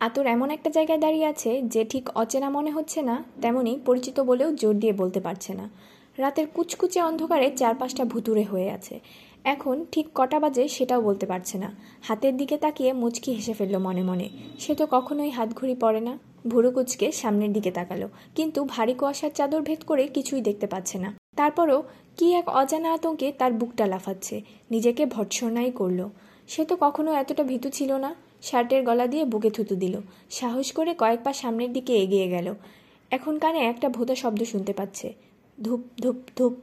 আতর এমন একটা জায়গায় দাঁড়িয়ে আছে যে ঠিক অচেনা মনে হচ্ছে না, তেমনি পরিচিত বলেও জোর দিয়ে বলতে পারছে না। রাতের কুচকুচে অন্ধকারে চারপাশটা ভুতুরে হয়ে আছে। এখন ঠিক কটা বাজে সেটাও বলতে পারছে না। হাতের দিকে তাকিয়ে মুচকি হেসে ফেলল মনে মনে। সে তো কখনোই হাত ঘুরি পড়ে না। ভুরু কুচকে সামনের দিকে তাকালো। কিন্তু ভারী কুয়াশার চাদর ভেদ করে কিছুই দেখতে পাচ্ছে না। তারপরও কি এক অজানা আতঙ্কে তার বুকটা লাফাচ্ছে। নিজেকে ভৎসনাই করল। সে তো কখনো এতটা ভীতু ছিল না। শার্টের গলা দিয়ে বুকে থুতু দিল। সাহস করে কয়েক পা সামনের দিকে এগিয়ে গেল। এখন কানে একটা ভোতা শব্দ শুনতে পাচ্ছে। ধূপ ধূপ ধূপ।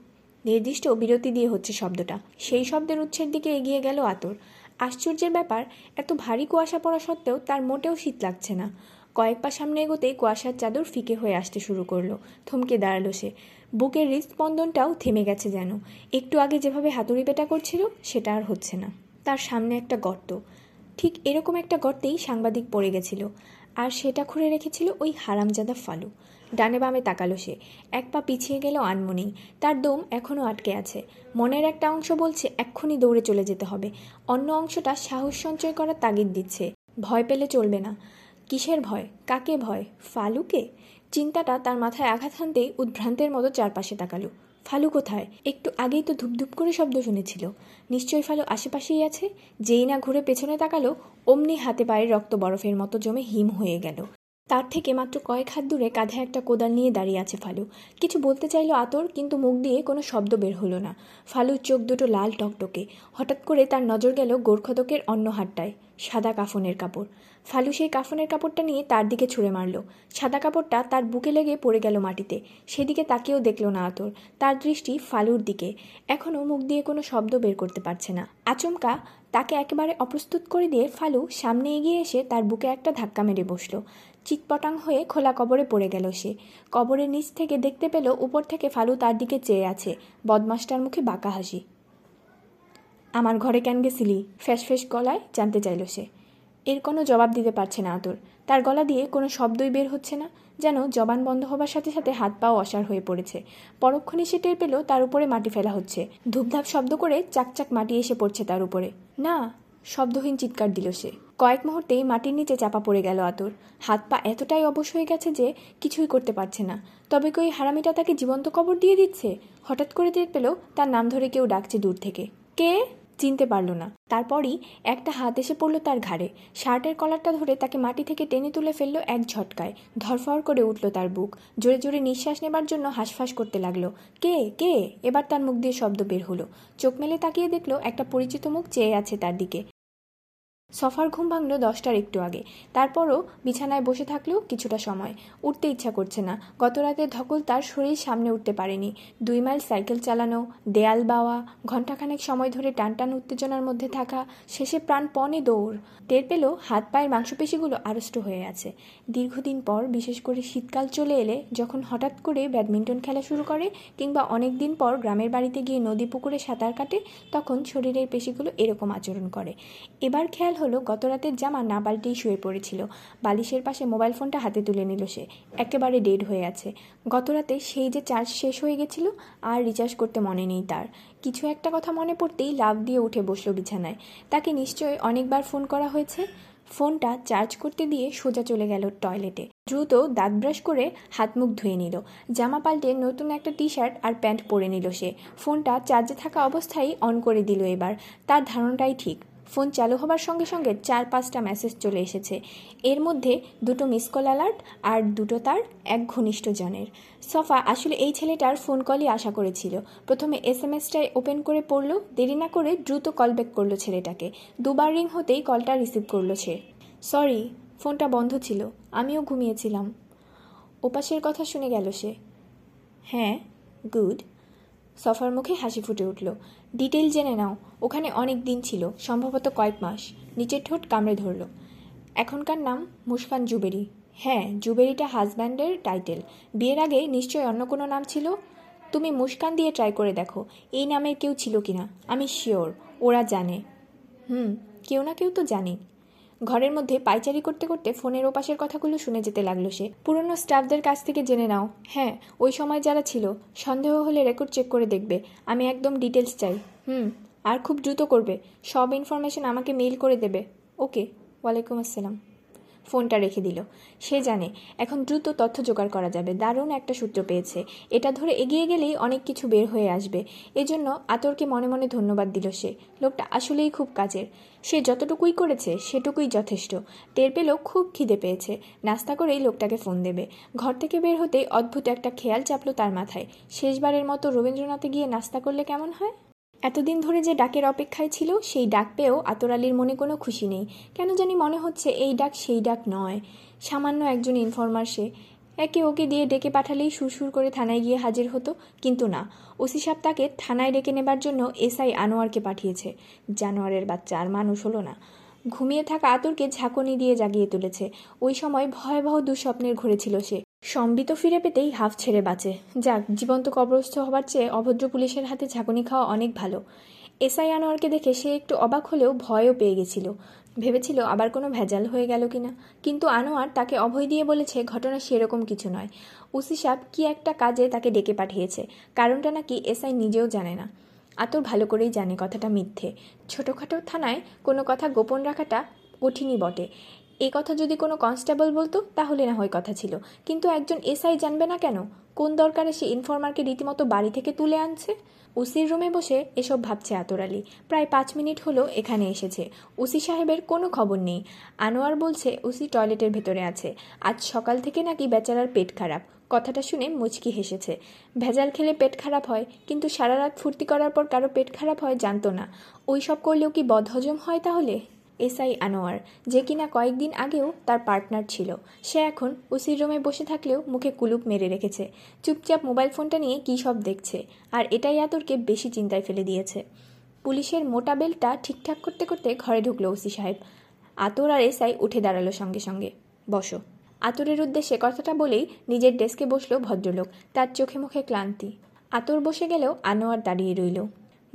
নির্দিষ্ট বিরতি দিয়ে হচ্ছে শব্দটা। সেই শব্দের উৎসের দিকে এগিয়ে গেল আতর। আশ্চর্যের ব্যাপার, এত ভারী কুয়াশা পড়া সত্ত্বেও তার মোটেও শীত লাগছে না। কয়েক পা সামনে এগোতেই কুয়াশার চাদর ফিকে হয়ে আসতে শুরু করল। থমকে দাঁড়াল সে। বুকের হৃদস্পন্দনটাও থেমে গেছে যেন। একটু আগে যেভাবে হাতুড়ি পেটা করছিল, সেটা আর হচ্ছে না। তার সামনে একটা গর্ত। ঠিক এরকম একটা গর্তেই সাংবাদিক পড়ে গেছিল। আর সেটা খুঁড়ে রেখেছিল ওই হারামজাদা ফালু। ডানে বামে তাকালো সে। এক পা পিছিয়ে গেল আনমনি। তার দম এখনও আটকে আছে। মনের একটা অংশ বলছে, এক্ষুনি দৌড়ে চলে যেতে হবে। অন্য অংশটা সাহস সঞ্চয় করার তাগিদ দিচ্ছে। ভয় পেলে চলবে না। কিসের ভয়? কাকে ভয়? ফালুকে? চিন্তাটা তার মাথায় আঘাত হানতেই উদ্ভ্রান্তের মতো চারপাশে তাকালো। ফালু কোথায় একটু আগেই তো ধুপধুপ করে শব্দ শুনেছিল। নিশ্চয়ই ফালু আশেপাশেই আছে? যেই না ঘুরে পেছনে তাকালো, অমনি হাতে পায়ের রক্ত বরফের মতো জমে হিম হয়ে গেল। তার থেকে মাত্র কয়েক হাত দূরে কাঁধে একটা কোদাল নিয়ে দাঁড়িয়ে আছে ফালু। কিছু বলতে চাইলো আতর, কিন্তু মুখ দিয়ে কোনো শব্দ বের হলো না। ফালুর চোখ দুটো লাল টকটকে। হঠাৎ করে তার নজর গেল গোর্খদকের অন্য হাতটায় সাদা কাফনের কাপড়। ফালু সেই কাফনের কাপড়টা নিয়ে তার দিকে ছুঁড়ে মারল। সাদা কাপড়টা তার বুকে লেগে পড়ে গেল মাটিতে। সেদিকে তাকেও দেখল না আতর। তার দৃষ্টি ফালুর দিকে। এখনও মুখ দিয়ে কোনো শব্দ বের করতে পারছে না। আচমকা তাকে একেবারে অপ্রস্তুত করে দিয়ে ফালু সামনে এগিয়ে এসে তার বুকে একটা ধাক্কা মেরে বসল। চিৎপটাং হয়ে খোলা কবরে পড়ে গেল সে। কবরের নিচ থেকে দেখতে পেল, উপর থেকে ফালু তার দিকে চেয়ে আছে। বদমাসটার মুখে বাঁকা হাসি। আমার ঘরে কেন গেছিলি? ফ্যাস ফ্যাস গলায় জানতে চাইল সে। এর কোনো জবাব দিতে পারছে না আতর। তার গলা দিয়ে কোনো শব্দই বের হচ্ছে না, যেন জবান বন্ধ হবার সাথে সাথে হাত পাও অসার হয়ে পড়েছে। পরক্ষণে সে টের পেল তার উপরে মাটি ফেলা হচ্ছে। ধূপধাপ শব্দ করে চাকচাক মাটি এসে পড়ছে তার উপরে। না, শব্দহীন চিৎকার দিল সে। কয়েক মুহূর্তেই মাটির নিচে চাপা পড়ে গেল আতর। হাত পা এতটাই অবশ হয়ে গেছে যে কিছুই করতে পারছে না। তবে কই হারামিটা তাকে জীবন্ত কবর দিয়ে দিচ্ছে? হঠাৎ করে টের পেল তার নাম ধরে কেউ ডাকছে দূর থেকে। কে? চিনতে পারল না। তারপরই একটা হাত এসে পড়ল তার ঘাড়ে। শার্টের কলারটা ধরে তাকে মাটি থেকে টেনে তুলে ফেলল এক ঝটকায়। ধরফর করে উঠল তার বুক। জোরে জোরে নিঃশ্বাস নেবার জন্য হাঁসফাঁস করতে লাগল। কে? কে? এবার তার মুখ দিয়ে শব্দ বের হলো। চোখ মেলে তাকিয়ে দেখল একটা পরিচিত মুখ চেয়ে আছে তার দিকে। সফার ঘুম ভাঙল দশটার একটু আগে। তারপরও বিছানায় বসে থাকলেও কিছুটা সময়। উঠতে ইচ্ছা করছে না। গত রাতে ধকল তার শরীর সামনে উঠতে পারেনি। দুই মাইল সাইকেল চালানো, দেয়াল বাওয়া, ঘণ্টাখানেক সময় ধরে টান টান উত্তেজনার মধ্যে থাকা, শেষে প্রাণ পণে দৌড়। টের পেল হাত পায়ের মাংসপেশিগুলো আড়ষ্ট হয়ে আছে। দীর্ঘদিন পর, বিশেষ করে শীতকাল চলে এলে, যখন হঠাৎ করে ব্যাডমিন্টন খেলা শুরু করে কিংবা অনেক দিন পর গ্রামের বাড়িতে গিয়ে নদী পুকুরে সাঁতার কাটে, তখন শরীরের পেশিগুলো এরকম আচরণ করে। এবার খেয়াল হলো গত রাতের জামা না পাল্টেই শুয়ে পড়েছিল। বালিশের পাশে মোবাইল ফোনটা হাতে তুলে নিল সে। একেবারে ডেড হয়ে আছে। গত রাতে সেই যে চার্জ শেষ হয়ে গেছিল, আর রিচার্জ করতে মনে নেই তার। কিছু একটা কথা মনে পড়তেই লাভ দিয়ে উঠে বসল বিছানায়। তাকে নিশ্চয়ই অনেকবার ফোন করা হয়েছে। ফোনটা চার্জ করতে দিয়ে সোজা চলে গেল টয়লেটে। দ্রুত দাঁত ব্রাশ করে হাত মুখ ধুয়ে নিল। জামা পাল্টে নতুন একটা টি শার্ট আর প্যান্ট পরে নিল সে। ফোনটা চার্জে থাকা অবস্থায় অন করে দিল এবার। তার ধারণাটাই ঠিক। ফোন চালু হবার সঙ্গে সঙ্গে চার পাঁচটা মেসেজ চলে এসেছে। এর মধ্যে দুটো মিস কল অ্যালার্ট আর দুটো তার এক ঘনিষ্ঠ জনের। সফা, আসলে এই ছেলেটার ফোন কলই আশা করেছিল। প্রথমে এস এম এসটাই ওপেন করে পড়ল, দেরি না করে দ্রুত কল ব্যাক করল ছেলেটাকে। দুবার রিং হতেই কলটা রিসিভ করল সে। সরি ফোনটা বন্ধ ছিল, আমিও ঘুমিয়েছিলাম। ওপাশের কথা শুনে গেল সে। হ্যাঁ গুড সফার মুখে হাসি ফুটে উঠল। ডিটেল জেনে নাও, ওখানে অনেক দিন ছিল, সম্ভবত কয়েক মাস। নিচের ঠোঁট কামড়ে ধরল। এখনকার নাম মুস্কান জুবেরি। হ্যাঁ জুবেরিটা হাজব্যান্ডের টাইটেল। বিয়ের আগে নিশ্চয়ই অন্য কোনো নাম ছিল? তুমি মুস্কান দিয়ে ট্রাই করে দেখো, এই নামের কেউ ছিল কি না আমি শিওর ওরা জানে। হুম, কেউ না কেউ তো জানি। ঘরের মধ্যে পাইচারি করতে করতে ফোনের ওপাশের কথাগুলো শুনে যেতে লাগল সে। পুরনো স্টাফদের কাছ থেকে জেনে নাও। হ্যাঁ ওই সময় যারা ছিল, সন্দেহ হলে রেকর্ড চেক করে দেখবে। আমি একদম ডিটেলস চাই। হুম, আর খুব দ্রুত করবে। সব ইনফরমেশন আমাকে মেইল করে দেবে। ওকে ওয়ালাইকুম আসসালাম। ফোনটা রেখে দিল। সে জানে, এখন দ্রুত তথ্য জোগাড় করা যাবে। দারুণ একটা সূত্র পেয়েছে। এটা ধরে এগিয়ে গেলেই অনেক কিছু বের হয়ে আসবে। এজন্য আতরকে মনে মনে ধন্যবাদ দিল সে। লোকটা আসলেই খুব কাজের সে যতটুকুই করেছে, সেটুকুই যথেষ্ট। টের পেলেও খুব খিদে পেয়েছে। নাস্তা করেই লোকটাকে ফোন দেবে। ঘর থেকে বের হতেই অদ্ভুত একটা খেয়াল চাপলো তার মাথায়। শেষবারের মতো রবীন্দ্রনাথে গিয়ে নাস্তা করলে কেমন হয়? এতদিন ধরে যে ডাকের অপেক্ষায় ছিল, সেই ডাক পেয়েও আতরালির মনে কোনো খুশি নেই। কেন জানি মনে হচ্ছে এই ডাক সেই ডাক নয়। সামান্য একজন ইনফরমার সে। একে ওকে দিয়ে ডেকে পাঠালেই সুরসুর করে থানায় গিয়ে হাজির হতো, কিন্তু না। ওসি সাহেব তাকে থানায় ডেকে নেবার জন্য এসআই আনোয়ারকে পাঠিয়েছে। জানোয়ারের বাচ্চা আর মানুষ হলো না। ঘুমিয়ে থাকা আতরকে ঝাঁকুনি দিয়ে জাগিয়ে তুলেছে। ওই সময় ভয়াবহ দুঃস্বপ্নের ঘুরে ছিল সে। সম্বিত ফিরে পেতেই হাফ ছেড়ে বাঁচে। যাক, জীবন্ত কবরস্থ হবার চেয়ে অভদ্র পুলিশের হাতে ঝাঁকুনি খাওয়া অনেক ভালো। এসআই আনোয়ারকে দেখে সে একটু অবাক হলেও ভয়ও পেয়ে গেছিল। ভেবেছিল আবার কোনো ভেজাল হয়ে গেল কিনা। কিন্তু আনোয়ার তাকে অভয় দিয়ে বলেছে, ঘটনা সেরকম কিছু নয়। উসি সাহেব কি একটা কাজে তাকে ডেকে পাঠিয়েছে। কারণটা নাকি এসআই নিজেও জানে না। আতর ভালো করেই জানে কথাটা মিথ্যে। ছোটোখাটো থানায় কোনো কথা গোপন রাখাটা কঠিনই বটে। এ কথা যদি কোনো কনস্টেবল বলতো, তাহলে না হয় কথা ছিল। কিন্তু একজন এসআই জানবে না কেন? কোন দরকারে সে ইনফরমারকে রীতিমতো বাড়ি থেকে তুলে আনছে? উসির রুমে বসে এসব ভাবছে আতর আলী। প্রায় পাঁচ মিনিট হলো এখানে এসেছে। উসি সাহেবের কোনো খবর নেই। আনোয়ার বলছে উসি টয়লেটের ভেতরে আছে। আজ সকাল থেকে নাকি বেচারার পেট খারাপ। কথাটা শুনে মুচকি হেসেছে। ভেজাল খেলে পেট খারাপ হয়, কিন্তু সারা রাত ফুর্তি করার পর কারও পেট খারাপ হয় জানতো না। ওই সব করলেও কি বদহজম হয় তাহলে? এসআই আনোয়ার, যে কিনা কয়েকদিন আগেও তার পার্টনার ছিল। সে এখন ওসির রুমে বসে থাকলেও মুখে কুলুপ মেরে রেখেছে। চুপচাপ মোবাইল ফোনটা নিয়ে কী সব দেখছে, আর এটাই আতরকে বেশি চিন্তায় ফেলে দিয়েছে। পুলিশের মোটা বেলটা ঠিকঠাক করতে করতে ঘরে ঢুকলো ওসি সাহেব। আতর আর এসআই উঠে দাঁড়াল সঙ্গে সঙ্গে। বসো। আতরের উদ্দেশ্যে কথাটা বলেই নিজের ডেস্কে বসল ভদ্রলোক, তার চোখে মুখে ক্লান্তি। আতর বসে গেলেও আনোয়ার দাঁড়িয়ে রইল।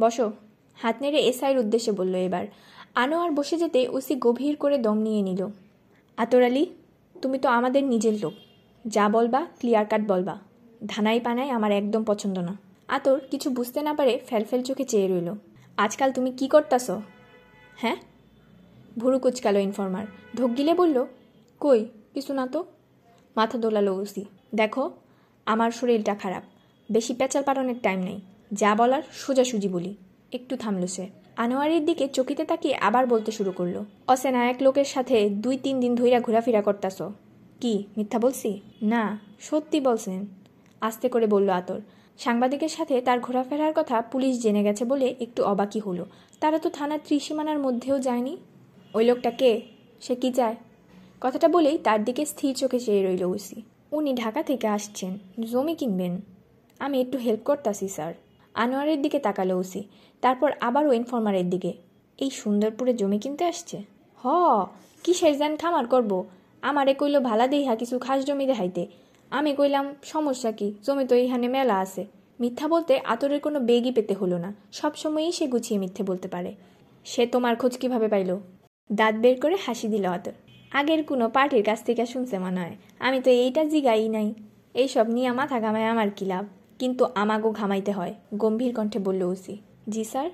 বসো। হাত নেড়ে এসআইয়ের উদ্দেশ্যে বলল এবার। আনোয়ার বসে যেতে ওসি গভীর করে দম নিয়ে নিল। আতর আলী, তুমি তো আমাদের নিজের লোক। যা বলবা ক্লিয়ার কাট বলবা। ধানাই পানাই আমার একদম পছন্দ না। আতর কিছু বুঝতে না পারে ফেলফেল চোখে চেয়ে রইল। আজকাল তুমি কি করতাছ? হ্যাঁ? ভুরু কুচকালো ইনফরমার ঢোক গিলে বলল, কই, কিছু না তো? মাথা দোলালো ওসি। দেখো, আমার শরীরটা খারাপ। বেশি পেঁচাল পালনের টাইম নেই। যা বলার সোজাসুজি বলি। একটু থামলো সে। আনোয়ারের দিকে চকিতে তাকিয়ে আবার বলতে শুরু করল অসেনা এক লোকের সাথে দুই তিন দিন ধইরা ঘোরাফেরা করতাস কি, মিথ্যা বলছি? না, সত্যি বলছেন, আস্তে করে বলল আতর। সাংবাদিকের সাথে তার ঘোরাফেরার কথা পুলিশ জেনে গেছে বলে একটু অবাকই হলো। তারা তো থানার ত্রিসীমানার মধ্যেও যায়নি? ওই লোকটা কে? সে কি চায়? কথাটা বলেই তার দিকে স্থির চোখে চেয়ে রইল ওসি। উনি ঢাকা থেকে আসছেন, জমি কিনবেন। আমি একটু হেল্প করতাছি, স্যার। আনোয়ারের দিকে তাকালো ওসি। তারপর আবারও ইনফরমারের দিকে। এই সুন্দরপুরে জমি কিনতে আসছে? হ, কিসের যেন খামার করব? আমারে কইল ভালা দেইহা কিছু খাস জমি দেখাইতে। আমি কইলাম, সমস্যা কি? জমি তো এইখানে মেলা আছে। মিথ্যা বলতে আতরের কোনো বেগই পেতে হলো না। সবসময়ই সে গুছিয়ে মিথ্যে বলতে পারে। সে তোমার খোঁজ কীভাবে পাইল? দাঁত বের করে হাসি দিল আতর। আগের কোনো পার্টির কাছ থেকে শুনছে মনে হয়। আমি তো এইটা জিগাই নাই। এইসব নিয়ে মাথা ঘামায় আমার কি লাভ? কিন্তু আমাগো ঘামাইতে হয়, গম্ভীর কণ্ঠে বলল ওসি। জি স্যার।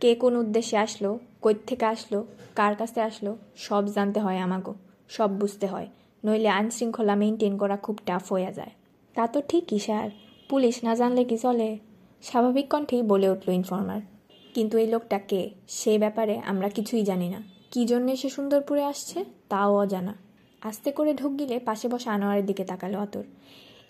কে কোন উদ্দেশ্যে আসলো কই থেকে আসলো, কার কাছে আসলো, সব জানতে হয় আমাগো, সব বুঝতে হয়। নইলে আইনশৃঙ্খলা মেনটেন করা খুব টাফ হয়ে যায়। তা তো ঠিকই স্যার, পুলিশ না জানলে কি চলে? স্বাভাবিক কণ্ঠেই বলে উঠল ইনফর্মার। কিন্তু এই লোকটা কে? সে ব্যাপারে আমরা কিছুই জানি না। কী জন্যে সে সুন্দরপুরে আসছে, তাও অজানা। আস্তে করে ঢুক গিলে পাশে বসে আনোয়ারের দিকে তাকালো আতর।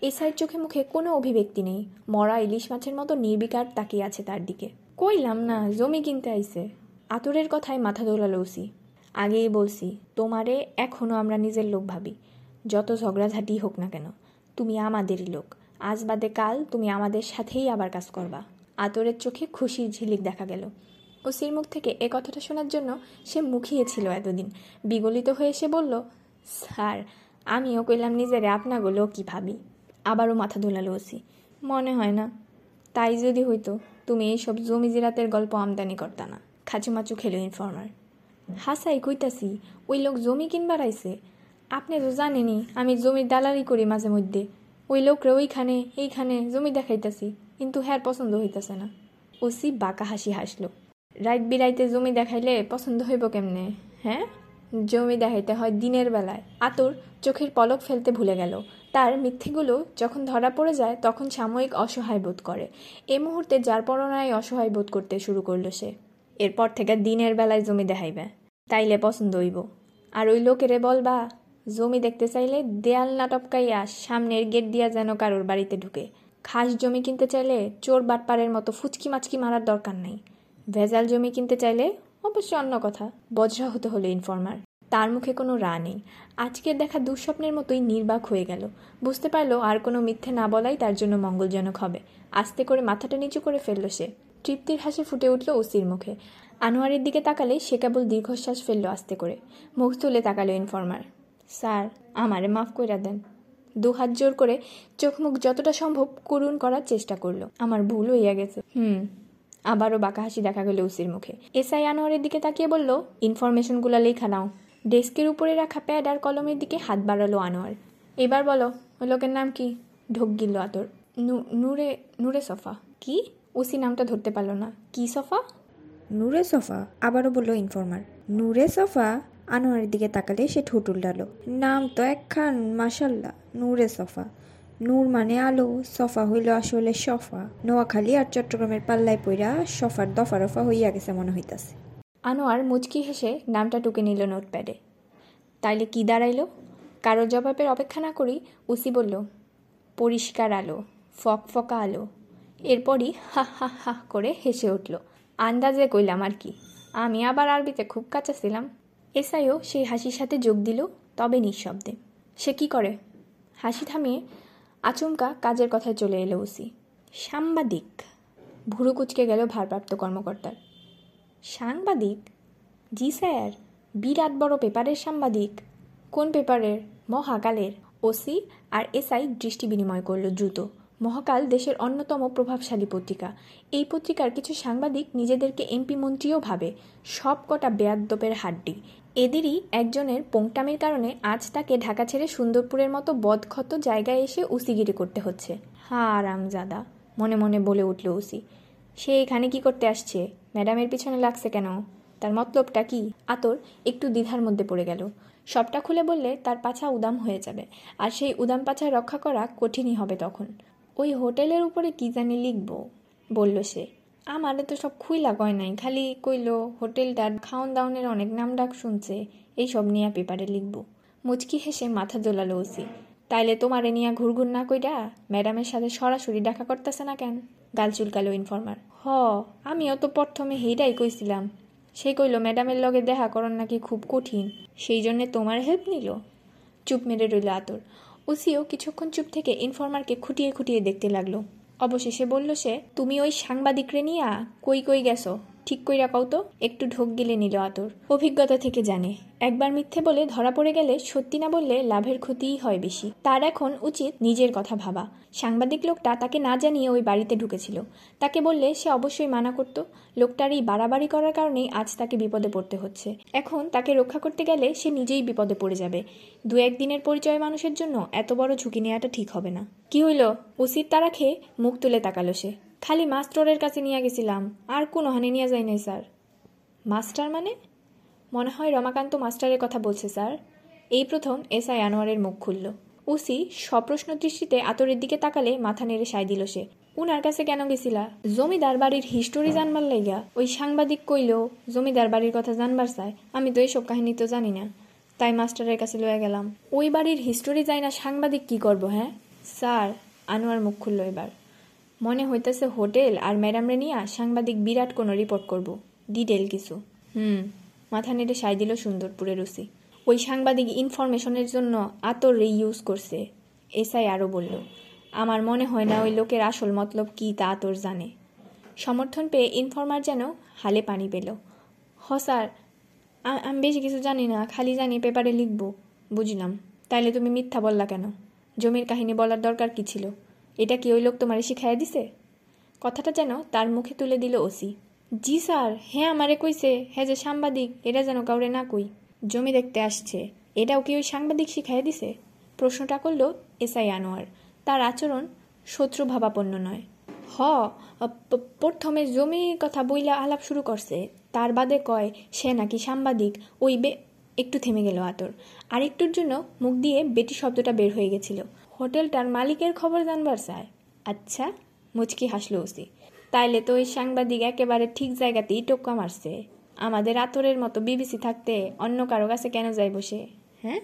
এসআইয়ের চোখে মুখে কোনো অভিব্যক্তি নেই। মরা ইলিশ মাছের মতো নির্বিকার তাকিয়ে আছে তার দিকে। কইলাম না, জমি কিনতে আইছে। আতরের কথায় মাথা দোলালো ওসি। আগেই বলছি, তোমারে এখনও আমরা নিজের লোক ভাবি। যত ঝগড়াঝাটি হোক না কেন, তুমি আমাদেরই লোক। আজ বাদে কাল তুমি আমাদের সাথেই আবার কাজ করবা। আতরের চোখে খুশির ঝিলিক দেখা গেল। ওসির মুখ থেকে এ কথাটা শোনার জন্য সে মুখিয়েছিল এতদিন। বিগলিত হয়ে সে বলল, স্যার, আমিও কইলাম নিজেরে আপনাগুলো কি ভাবি। আবারও মাথা ধোলালো ওসি। মনে হয় না। তাই যদি হইতো, তুমি এইসব জমি জিরাতের গল্প আমদানি করতা না। খাচুমাচু খেলো ইনফর্মার হাসাই কইতাছি, ওই লোক জমি কিনবার আইছে। আপনি তো জানেনই, আমি জমির দালালি করি মাঝে মধ্যে। ওই লোকরা ওইখানে, এইখানে জমি দেখাইতাছি, কিন্তু হ্যার পছন্দ হইতাছে না। ওসি বাঁকা হাসি হাসলো। রাইত বিরাইতে জমি দেখাইলে পছন্দ হইব কেমনে হ্যাঁ? জমি দেখাইতে হয় দিনের বেলায়। আতর চোখের পলক ফেলতে ভুলে গেল। তার মিথ্যেগুলো যখন ধরা পড়ে যায়, তখন সাময়িক অসহায় বোধ করে। এ মুহূর্তে যার পরনায় অসহায় বোধ করতে শুরু করল সে। এরপর থেকে দিনের বেলায় জমি দেখাইবে। তাইলে পছন্দ হইব। আর ওই লোকেরে বলবা, জমি দেখতে চাইলে দেয়াল না টপকাইয়া সামনের গেট দিয়া যেন কারোর বাড়িতে ঢুকে। খাস জমি কিনতে চাইলে চোর বাটপাড়ের মতো ফুচকি মাচকি মারার দরকার নাই। ভেজাল জমি কিনতে চাইলে অবশ্যই অন্য কথা, বজ্রা হতে হলো ইনফর্মার তার মুখে কোনো রা নেই। আজকের দেখা দুঃস্বপ্নের মতোই নির্বাক হয়ে গেল। বুঝতে পারল আর কোনো মিথ্যে না বলাই তার জন্য মঙ্গলজনক হবে। আস্তে করে মাথাটা নিচু করে ফেলল সে। তৃপ্তির হাসি ফুটে উঠল ওসির মুখে। আনোয়ারের দিকে তাকালে সে কেবল দীর্ঘশ্বাস ফেলল আস্তে করে। মুখ তুলে তাকালো ইনফর্মার স্যার, আমারে মাফ কইরা দেন। দু হাত জোর করে চোখ মুখ যতটা সম্ভব করুণ করার চেষ্টা করল। আমার ভুল হইয়া গেছে। হুম। আবারও বাঁকা হাসি দেখা গেল উসির মুখে। এসআই আনোয়ারের দিকে তাকিয়ে বলল, ইনফরমেশনগুলো লেখা নাও। ডেস্কের উপরে রাখা প্যাড আর কলমের দিকে হাত বাড়ালো আনোয়ার। এবার বলো, লোকের নাম কি? ঢোক গিল আতর। নূরে নূরে সফা। কি? ওসি নামটা ধরতে পারল না। কি সফা? নূরে সফা? আবারও বলল ইনফর্মার। নূরে সফা? আনোয়ারের দিকে তাকালে সে ঠোঁট উল্টালো। নাম তো একখান মাসাল্লাহ নূরে সফা। নূর মানে আলো, সফা হইল আসলে সফা। নোয়াখালী আর চট্টগ্রামের পাল্লায় পইরা সফার দফা রফা হইয়া গেছে মনে হইতাছে। আনোয়ার মুচকি হেসে নামটা টুকে নিল নোটপ্যাডে। তাইলে কি দাঁড়াইলো? কারও জবাবের অপেক্ষা না করি উসি বলল, পরিষ্কার আলো, ফক ফকা আলো। এরপরই হা হা হা করে হেসে উঠল, আন্দাজে কইলাম আর কি, আমি আবার আরবিতে খুব কাঁচা ছিলাম। এসআইও সেই হাসির সাথে যোগ দিল তবে নিঃশব্দে, সে কি করে? হাসি থামিয়ে আচমকা কাজের কথায় চলে এলো ওসি। সাংবাদিক। ভুরু কুচকে গেল ভারপ্রাপ্ত কর্মকর্তার। সাংবাদিক? জি স্যার, বিরাট বড় পেপারের সাংবাদিক। কোন পেপারের? মহাকালের। ওসি আর এসআই দৃষ্টি বিনিময় করল দ্রুত। মহাকাল দেশের অন্যতম প্রভাবশালী পত্রিকা। এই পত্রিকার কিছু সাংবাদিক নিজেদেরকে এমপি মন্ত্রীও ভাবে। সব কটা বেয়াদ্দপের হাড্ডি। এদেরই একজনের পোংটামের কারণে আজ তাকে ঢাকা ছেড়ে সুন্দরপুরের মতো বদক্ষত জায়গায় এসে উসিগিরি করতে হচ্ছে। হা আরামজাদা মনে মনে বলে উঠল উসি। সে এখানে কি করতে আসছে? ম্যাডামের পিছনে লাগছে কেন? তার মতলবটা কি? আতর একটু দ্বিধার মধ্যে পড়ে গেল। সবটা খুলে বললে তার পাছা উদাম হয়ে যাবে। আর সেই উদাম পাছা রক্ষা করা কঠিনই হবে তখন। ওই হোটেলের উপরে কি জানি লিখব, বলল সে। আমারে তো সব খুইলা কয় নাই, খালি কইল হোটেলটার খাওন দাওনের অনেক নাম ডাক শুনছে, এইসব নিয়ে পেপারে লিখব। মুচকি হেসে মাথা দোলালো ওসি। তাইলে তোমারে নিয়া ঘুরঘুর না কইরা ম্যাডামের সাথে সরাসরি দেখা করতেছে না কেন? গাল চুলকালো ইনফর্মার। হ, আমিও তো প্রথমে হেইটাই কইছিলাম। সে কইল, ম্যাডামের লগে দেখা করন নাকি খুব কঠিন সেই জন্যে তোমার হেল্প নিল? চুপ মেরে রইল আতর। ওসিও কিছুক্ষণ চুপ থেকে ইনফর্মারকে খুঁটিয়ে খুঁটিয়ে দেখতে লাগল। অবশেষে বলল সে, তুমি ওই সাংবাদিকরে নিয়া কই কই গেছো? ঠিক কইরা কও তো, একটু ঢোক গিলে নিল আতর। অভিজ্ঞতা থেকে জানে। একবার মিথ্যে বলে ধরা পড়ে গেলে সত্যি না বললে লাভের ক্ষতিই হয় বেশি। তার এখন উচিত নিজের কথা ভাবা। সাংবাদিক লোকটা তাকে না জানিয়ে ওই বাড়িতে ঢুকেছিল। তাকে বললে সে অবশ্যই মানা করত। লোকটার এই বাড়াবাড়ি করার কারণেই আজ তাকে বিপদে পড়তে হচ্ছে। এখন তাকে রক্ষা করতে গেলে সে নিজেই বিপদে পড়ে যাবে। দু একদিনের পরিচয় মানুষের জন্য এত বড় ঝুঁকি নেওয়াটা ঠিক হবে না। কি হইল? উচিত তারা খেয়ে মুখ তুলে তাকালো সে। খালি মাস্টরের কাছে নিয়ে গেছিলাম। আর কোনো হানি নিয়ে যায় নাই স্যার। মাস্টার মানে? মনে হয় রমাকান্ত মাস্টারের কথা বলছে, স্যার। এই প্রথম এসআই আনোয়ারের মুখ খুলল। ওসি সপ্রশ্ন দৃষ্টিতে আতরের দিকে তাকালে মাথা নেড়ে সায় দিল সে। উনার কাছে কেন গেছিলা? জমিদার বাড়ির হিস্টোরি জানবার লাইগা। ওই সাংবাদিক কইল, জমিদার বাড়ির কথা জানবার চায় আমি তো এইসব কাহিনী তো জানি না। তাই মাস্টারের কাছে লয়ে গেলাম। ওই বাড়ির হিস্টোরি যায় না সাংবাদিক কি করব হ্যাঁ? স্যার, আনোয়ার মুখ খুলল এবার। মনে হইতেছে হোটেল আর ম্যাডামরে নিয়ে সাংবাদিক বিরাট কোনো রিপোর্ট করব। ডিটেল কিছু। হুম। মাথা নেড়ে সাই দিল সুন্দরপুরের ওসি। ওই সাংবাদিক ইনফরমেশনের জন্য আতর রে ইউজ করছে, এসআই আরও বলল। আমার মনে হয় না ওই লোকের আসল মতলব কি তা আতর জানে। সমর্থন পেয়ে ইনফরমার যেন হালে পানি পেল। হ, স্যার আমি বেশি কিছু জানি না, খালি জানি পেপারে লিখব, বুঝলাম। তাইলে তুমি মিথ্যা বললা কেন? জমির কাহিনী বলার দরকার কি ছিল? এটা কি ওই লোক তোমারে শিখাইয়া দিছে? কথাটা যেন তার মুখে তুলে দিল ওসি। জি স্যার হ্যাঁ আমারে কইছে হ্যাঁ যে সাংবাদিক, এটা যেন কাউরে না কই। জমি দেখতে আসছে, এটাও কি ওই সাংবাদিক শিখাইয়া দিছে? প্রশ্নটা করল এসআই আনোয়ার। তার আচরণ শত্রু ভাবাপন্ন নয়। হ প্রথমে জমির কথা বইলা আলাপ শুরু করছে, তার বাদে কয়, সে নাকি সাংবাদিক, ওই বে, একটু থেমে গেল আতর। আর একটুর জন্য মুখ দিয়ে বেটি শব্দটা বের হয়ে গেছিল। হোটেলটার মালিকের খবর জানবার চায়। আচ্ছা মুচকি হাসলো ওসি। তাইলে তো ওই সাংবাদিক একেবারে ঠিক জায়গাতেই টোক্কা মারছে। আমাদের আতরের মতো বিবিসি থাকতে অন্য কারও কাছে কেন যায় বসে হ্যাঁ?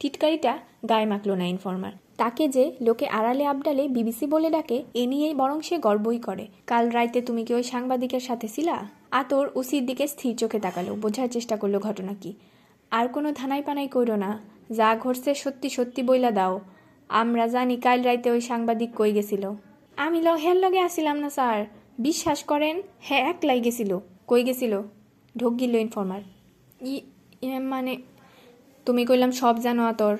টিটকারিটা গায়ে মাখলো না ইনফরমার। তাকে যে লোকে আড়ালে আবডালে বিবিসি বলে ডাকে, এ নিয়েই বরং সে গর্বই করে। কাল রাইতে তুমি কি ওই সাংবাদিকের সাথে ছিলা? আতর ওসির দিকে স্থির চোখে তাকালো, বোঝার চেষ্টা করল ঘটনা কি। আর কোনো ধানাই পানাই কইরো না, যা ঘটছে সত্যি সত্যি বইলা দাও। আমরা জানি কাল রাইতে ওই সাংবাদিক কই গেছিল। আমি হের লগে আসিলাম না, স্যার। বিশ্বাস করেন হ্যাঁ একলাই গেছিল। কই গেছিল? ঢোক গিল ইনফরমার ই মানে তুমি কইলাম সব জানো আতর।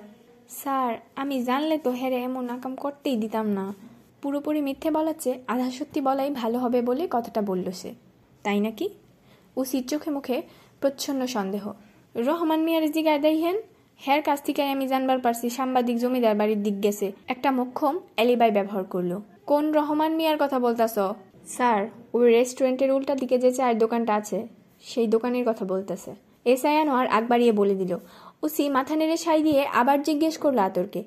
স্যার, আমি জানলে তো হেরে এমন আকাম করতেই দিতাম না। পুরোপুরি মিথ্যে বলাচ্ছে, আধা সত্যি বলাই ভালো হবে বলে কথাটা বলল সে। তাই নাকি? ও সির চোখে মুখে প্রচ্ছন্ন সন্দেহ। রহমান মিয়ার জিগায় দেখেন হের কাছ থেকে আমি জানবার পারছি সাংবাদিক জমিদার বাড়ির দিক গেছে। একটা মক্ষম এলিবাই ব্যবহার করল। কোন রহমান মিয়ার কথা বলতাছ? স্যার, ওই রেস্টুরেন্টের উল্টা দিকে যে চায়ের দোকানটা আছে, সেই দোকানের কথা বলতেছে। এসআই আনোয়ার আগ বাড়িয়ে বলে দিল ওসি মাথা নেড়ে সাই দিয়ে আবার জিজ্ঞেস করল আতরকে।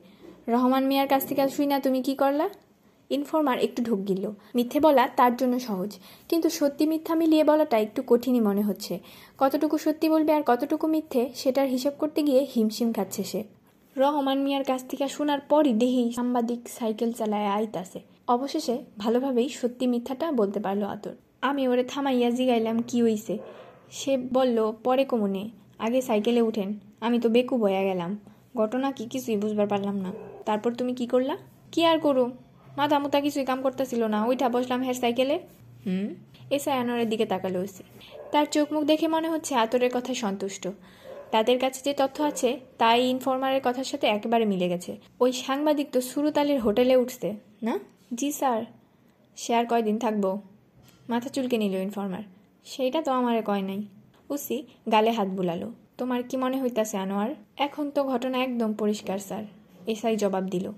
রহমান মিয়ার কাছ থেকে শুই না তুমি কি করলা? ইনফরমার একটু ঢোক গিল মিথ্যে বলা তার জন্য সহজ, কিন্তু সত্যি মিথ্যা মিলিয়ে বলাটা একটু কঠিনই মনে হচ্ছে। কতটুকু সত্যি বলবে আর কতটুকু মিথ্যে, সেটার হিসেব করতে গিয়ে হিমশিম খাচ্ছে সে। রহমান মিয়ার কাছ থেকে শোনার পরই দেহি সাংবাদিক সাইকেল চালায় আইতাছে। অবশেষে ভালোভাবেই সত্যি মিথ্যাটা বলতে পারল আতর। আমি ওরে থামাইয়া জিগাইলাম, কি হইছে? সে বলল, পরে কমুনে, আগে সাইকেলে উঠেন, আমি তো বেকু বয়া গেলাম। ঘটনা কি কিছুই বুঝবার পারলাম না। তারপর তুমি কি করলা? কি আর করু মাথা মুতা কিছুই কাম করতেছিল না ওইটা বসলাম হের সাইকেলে। হুম? এসে আনোয়ারের দিকে তাকালো হয়েছে তার চোখ মুখ দেখে মনে হচ্ছে আতরের কথায় সন্তুষ্ট। তাদের কাছে যে তথ্য আছে, তাই ইনফরমারের কথার সাথে একেবারে মিলে গেছে। ওই সাংবাদিক তো সুরতালের হোটেলে উঠছে, না? জি, স্যার। সে আর কয়দিন থাকব? মাথা চুলকে নিল ইনফর্মার। সেইটা তো আমারে কয় নাই। উসি গালে হাত বুলালো। তোমার কি মনে হইতাছে, আনোয়ার? এখন তো ঘটনা একদম পরিষ্কার, স্যার। এসআই জবাব দিল।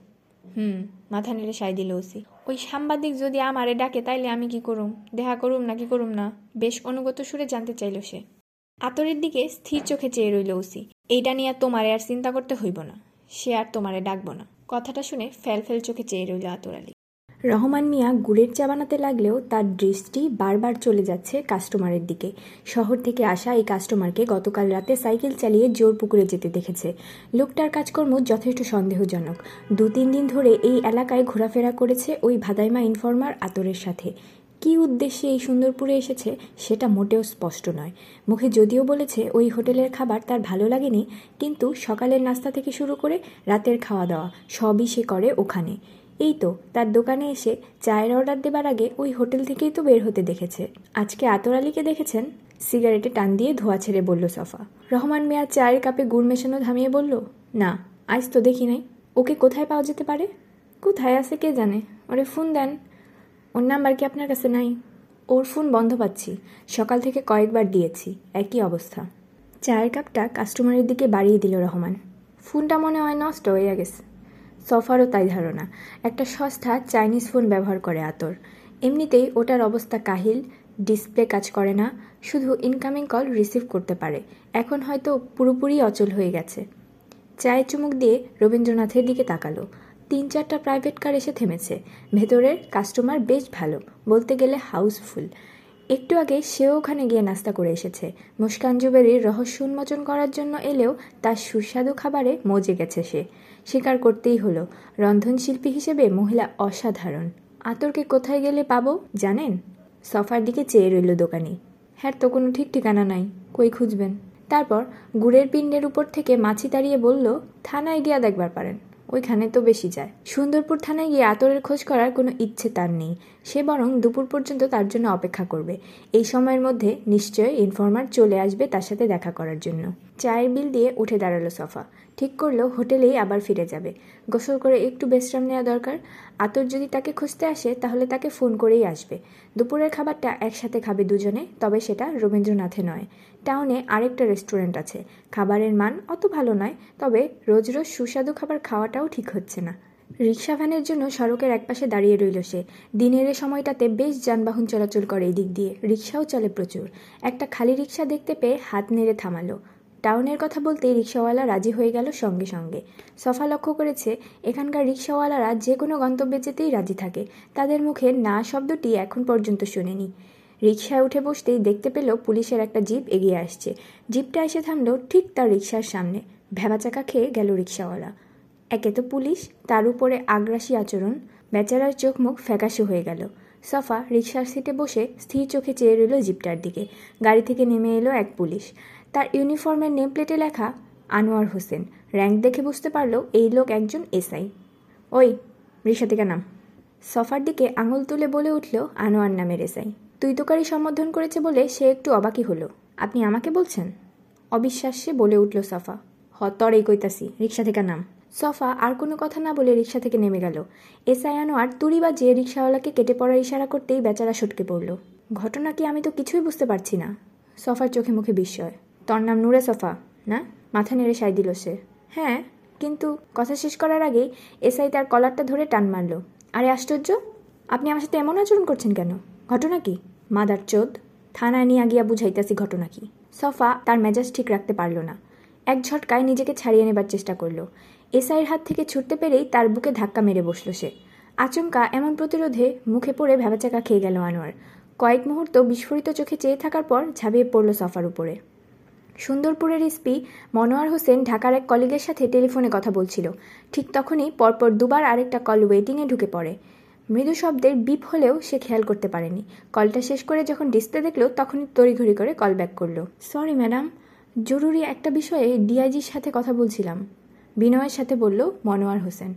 হুম, মাথা নেড়ে সাই দিল ওসি ওই সাংবাদিক যদি আমারে ডাকে, তাইলে আমি কি করুম? দেখা করুম না কি করুম না? বেশ অনুগত সুরে জানতে চাইল সে। আতরের দিকে স্থির চোখে চেয়ে রইল ওসি এইটা নিয়ে আর তোমারে আর চিন্তা করতে হইব না। সে আর তোমারে ডাকবো না। কথাটা শুনে ফেল ফেল চোখে চেয়ে রইল আতর আলী। রহমান মিয়া গুড়ের চা বানাতে লাগলেও তার দৃষ্টি বারবার চলে যাচ্ছে কাস্টমারের দিকে। শহর থেকে আসা এই কাস্টমারকে গতকাল রাতে সাইকেল চালিয়ে জোর পুকুরে যেতে দেখেছে। লোকটার কাজকর্ম যথেষ্ট সন্দেহজনক। দু তিন দিন ধরে এই এলাকায় ঘোরাফেরা করেছে ওই ভাদাইমা ইনফরমার আতরের সাথে। কী উদ্দেশ্যে এই সুন্দরপুরে এসেছে সেটা মোটেও স্পষ্ট নয়। মুখে যদিও বলেছে ওই হোটেলের খাবার তার ভালো লাগেনি, কিন্তু সকালের নাস্তা থেকে শুরু করে রাতের খাওয়া দাওয়া সবই সে করে ওখানে। এই তো, তার দোকানে এসে চায়ের অর্ডার দেবার আগে ওই হোটেল থেকেই তো বের হতে দেখেছে। আজকে আতর আলীকে দেখেছেন? সিগারেটে টান দিয়ে ধোয়া ছেড়ে বলল সফা। রহমান মিয়া চায়ের কাপে গুড় মেশানো থামিয়ে বলল, না, আজ তো দেখি নাই। ওকে কোথায় পাওয়া যেতে পারে? কোথায় আছে কে জানে? ওরে ফোন দেন। ওর নাম্বার কি আপনার কাছে নাই? ওর ফোন বন্ধ পাচ্ছি। সকাল থেকে কয়েকবার দিয়েছি। একই অবস্থা। চায়ের কাপটা কাস্টমারের দিকে বাড়িয়ে দিল রহমান। ফোনটা মনে হয় নষ্ট হয়ে গেছে। সফারও তাই ধারণা। একটা সস্তা চাইনিজ ফোন ব্যবহার করে আতর। এমনিতেই ওটার অবস্থা কাহিল, ডিসপ্লে কাজ করে না, শুধু ইনকামিং কল রিসিভ করতে পারে। এখন হয়তো পুরোপুরি অচল হয়ে গেছে। চায়ের চুমুক দিয়ে রবীন্দ্রনাথের দিকে তাকালো। তিন চারটা প্রাইভেট কার এসে থেমেছে। ভেতরের কাস্টমার বেশ ভালো, বলতে গেলে হাউসফুল একটু আগে সেও ওখানে গিয়ে নাস্তা করে এসেছে। মুস্কান জুবেরির রহস্য উন্মোচন করার জন্য এলেও তার সুস্বাদু খাবারে মজে গেছে সে। স্বীকার করতেই হলো। রন্ধনশিল্পী হিসেবে মহিলা অসাধারণ। আতরকে কোথায় গেলে পাবো, জানেন? সফার দিকে চেয়ে রইল দোকানি। হ্যাঁ তো কোনো ঠিক ঠিকানা নাই। কই খুঁজবেন? তারপর গুড়ের পিণ্ডের উপর থেকে মাছি তাড়িয়ে বলল, থানায় গিয়া দেখবার পারেন। ওইখানে তো বেশি যায়। সুন্দরপুর থানায় গিয়ে আতরের খোঁজ করার কোনো ইচ্ছে তার নেই। সে বরং দুপুর পর্যন্ত তার জন্য অপেক্ষা করবে। এই সময়ের মধ্যে নিশ্চয়ই ইনফর্মার চলে আসবে তার সাথে দেখা করার জন্য। চায়ের বিল দিয়ে উঠে দাঁড়াল সফা। ঠিক করল হোটেলেই আবার ফিরে যাবে। গোসল করে একটু বিশ্রাম নেওয়া দরকার। আতর যদি তাকে খুঁজতে আসে, তাহলে তাকে ফোন করেই আসবে। দুপুরের খাবারটা একসাথে খাবে দুজনে, তবে সেটা রবীন্দ্রনাথে নয়। টাউনে আরেকটা রেস্টুরেন্ট আছে। খাবারের মান অত ভালো নয়, তবে রোজ রোজ সুস্বাদু খাবার খাওয়াটাও ঠিক হচ্ছে না। রিক্সা ভ্যানের জন্য সড়কের একপাশে দাঁড়িয়ে রইল সে। দিনের এ সময়টাতে বেশ যানবাহন চলাচল করে এই দিক দিয়ে। রিক্সাও চলে প্রচুর। একটা খালি রিক্সা দেখতে পেয়ে হাত নেড়ে থামালো। টাউনের কথা বলতেই রিক্সাওয়ালা রাজি হয়ে গেল সঙ্গে সঙ্গে। সফা লক্ষ্য করেছে, এখানকার রিক্সাওয়ালারা যে কোনো গন্তব্যে যেতেই রাজি থাকে। তাদের মুখে না শব্দটি এখন পর্যন্ত শোনেনি। রিক্সায় উঠে বসতেই দেখতে পেল পুলিশের একটা জিপ এগিয়ে আসছে। জিপটা এসে থামলো ঠিক তার রিক্সার সামনে। ভেবাচাকা খেয়ে গেল রিক্সাওয়ালা। একে তো পুলিশ, তার উপরে আগ্রাসী আচরণ। বেচারার চোখ মুখ ফ্যাকাশে হয়ে গেল। সফা রিক্সার সিটে বসে স্থির চোখে চেয়ে রইল জিপটার দিকে। গাড়ি থেকে নেমে এলো এক পুলিশ। তার ইউনিফর্মের নেম প্লেটে লেখা, আনোয়ার হোসেন। র্যাঙ্ক দেখে বুঝতে পারল এই লোক একজন এসআই। ওই রিক্সা থেকে নাম। সফার দিকে আঙুল তুলে বলে উঠল, আনোয়ার নামের এসআই। তুই তোকারি সম্বোধন করেছে বলে সে একটু অবাকই হলো। আপনি আমাকে বলছেন? অবিশ্বাস্যে বলে উঠল সফা। হ তরেই কইতাছি রিক্সা থেকে নাম। সফা আর কোনো কথা না বলে রিক্সা থেকে নেমে গেল। এসআই আনোয়ার তুড়ি বাজিয়ে রিক্সাওয়ালাকে কেটে পড়ার ইশারা করতেই বেচারা সটকে পড়ল। ঘটনা কি আমি তো কিছুই বুঝতে পারছি না? সফার চোখে মুখে বিস্ময়। তোর নাম নূরে সফা, না? মাথা নেড়ে সাই দিল সে। হ্যাঁ কিন্তু কথা শেষ করার আগেই এসআই তার কলারটা ধরে টান মারল। আরে আশ্চর্য! আপনি আমার সাথে এমন আচরণ করছেন কেন? ঘটনা কি? মাদার চোদ, থানায় নিয়ে গিয়া বুঝাইতাছি ঘটনা কি। সফা তার মেজাজ ঠিক রাখতে পারল না। এক ঝটকায় নিজেকে ছাড়িয়ে নেবার চেষ্টা করল। এসআইয়ের হাত থেকে ছুটতে পেরেই তার বুকে ধাক্কা মেরে বসল সে। আচমকা এমন প্রতিরোধে মুখে পড়ে ভেবাচাকা খেয়ে গেল আনোয়ার। কয়েক মুহূর্ত বিস্ফোরিত চোখে চেয়ে থাকার পর ঝাঁপিয়ে পড়ল সফার উপরে। সুন্দরপুরের এসপি মনোয়ার হোসেন ঢাকার এক কলিগের সাথে টেলিফোনে কথা বলছিল। ঠিক তখনই পরপর দুবার আরেকটা কল ওয়েটিংয়ে ঢুকে পড়ে। মৃদু শব্দের বিপ হলেও সে খেয়াল করতে পারেনি। কলটা শেষ করে যখন ডিসপ্লে দেখল, তখনই তড়িঘড়ি করে কল ব্যাক করল। Sorry, madam. জরুরি একটা বিষয়ে ডিআইজির সাথে কথা বলছিলাম। বিনয়ের সাথে বলল মনোয়ার হোসেন।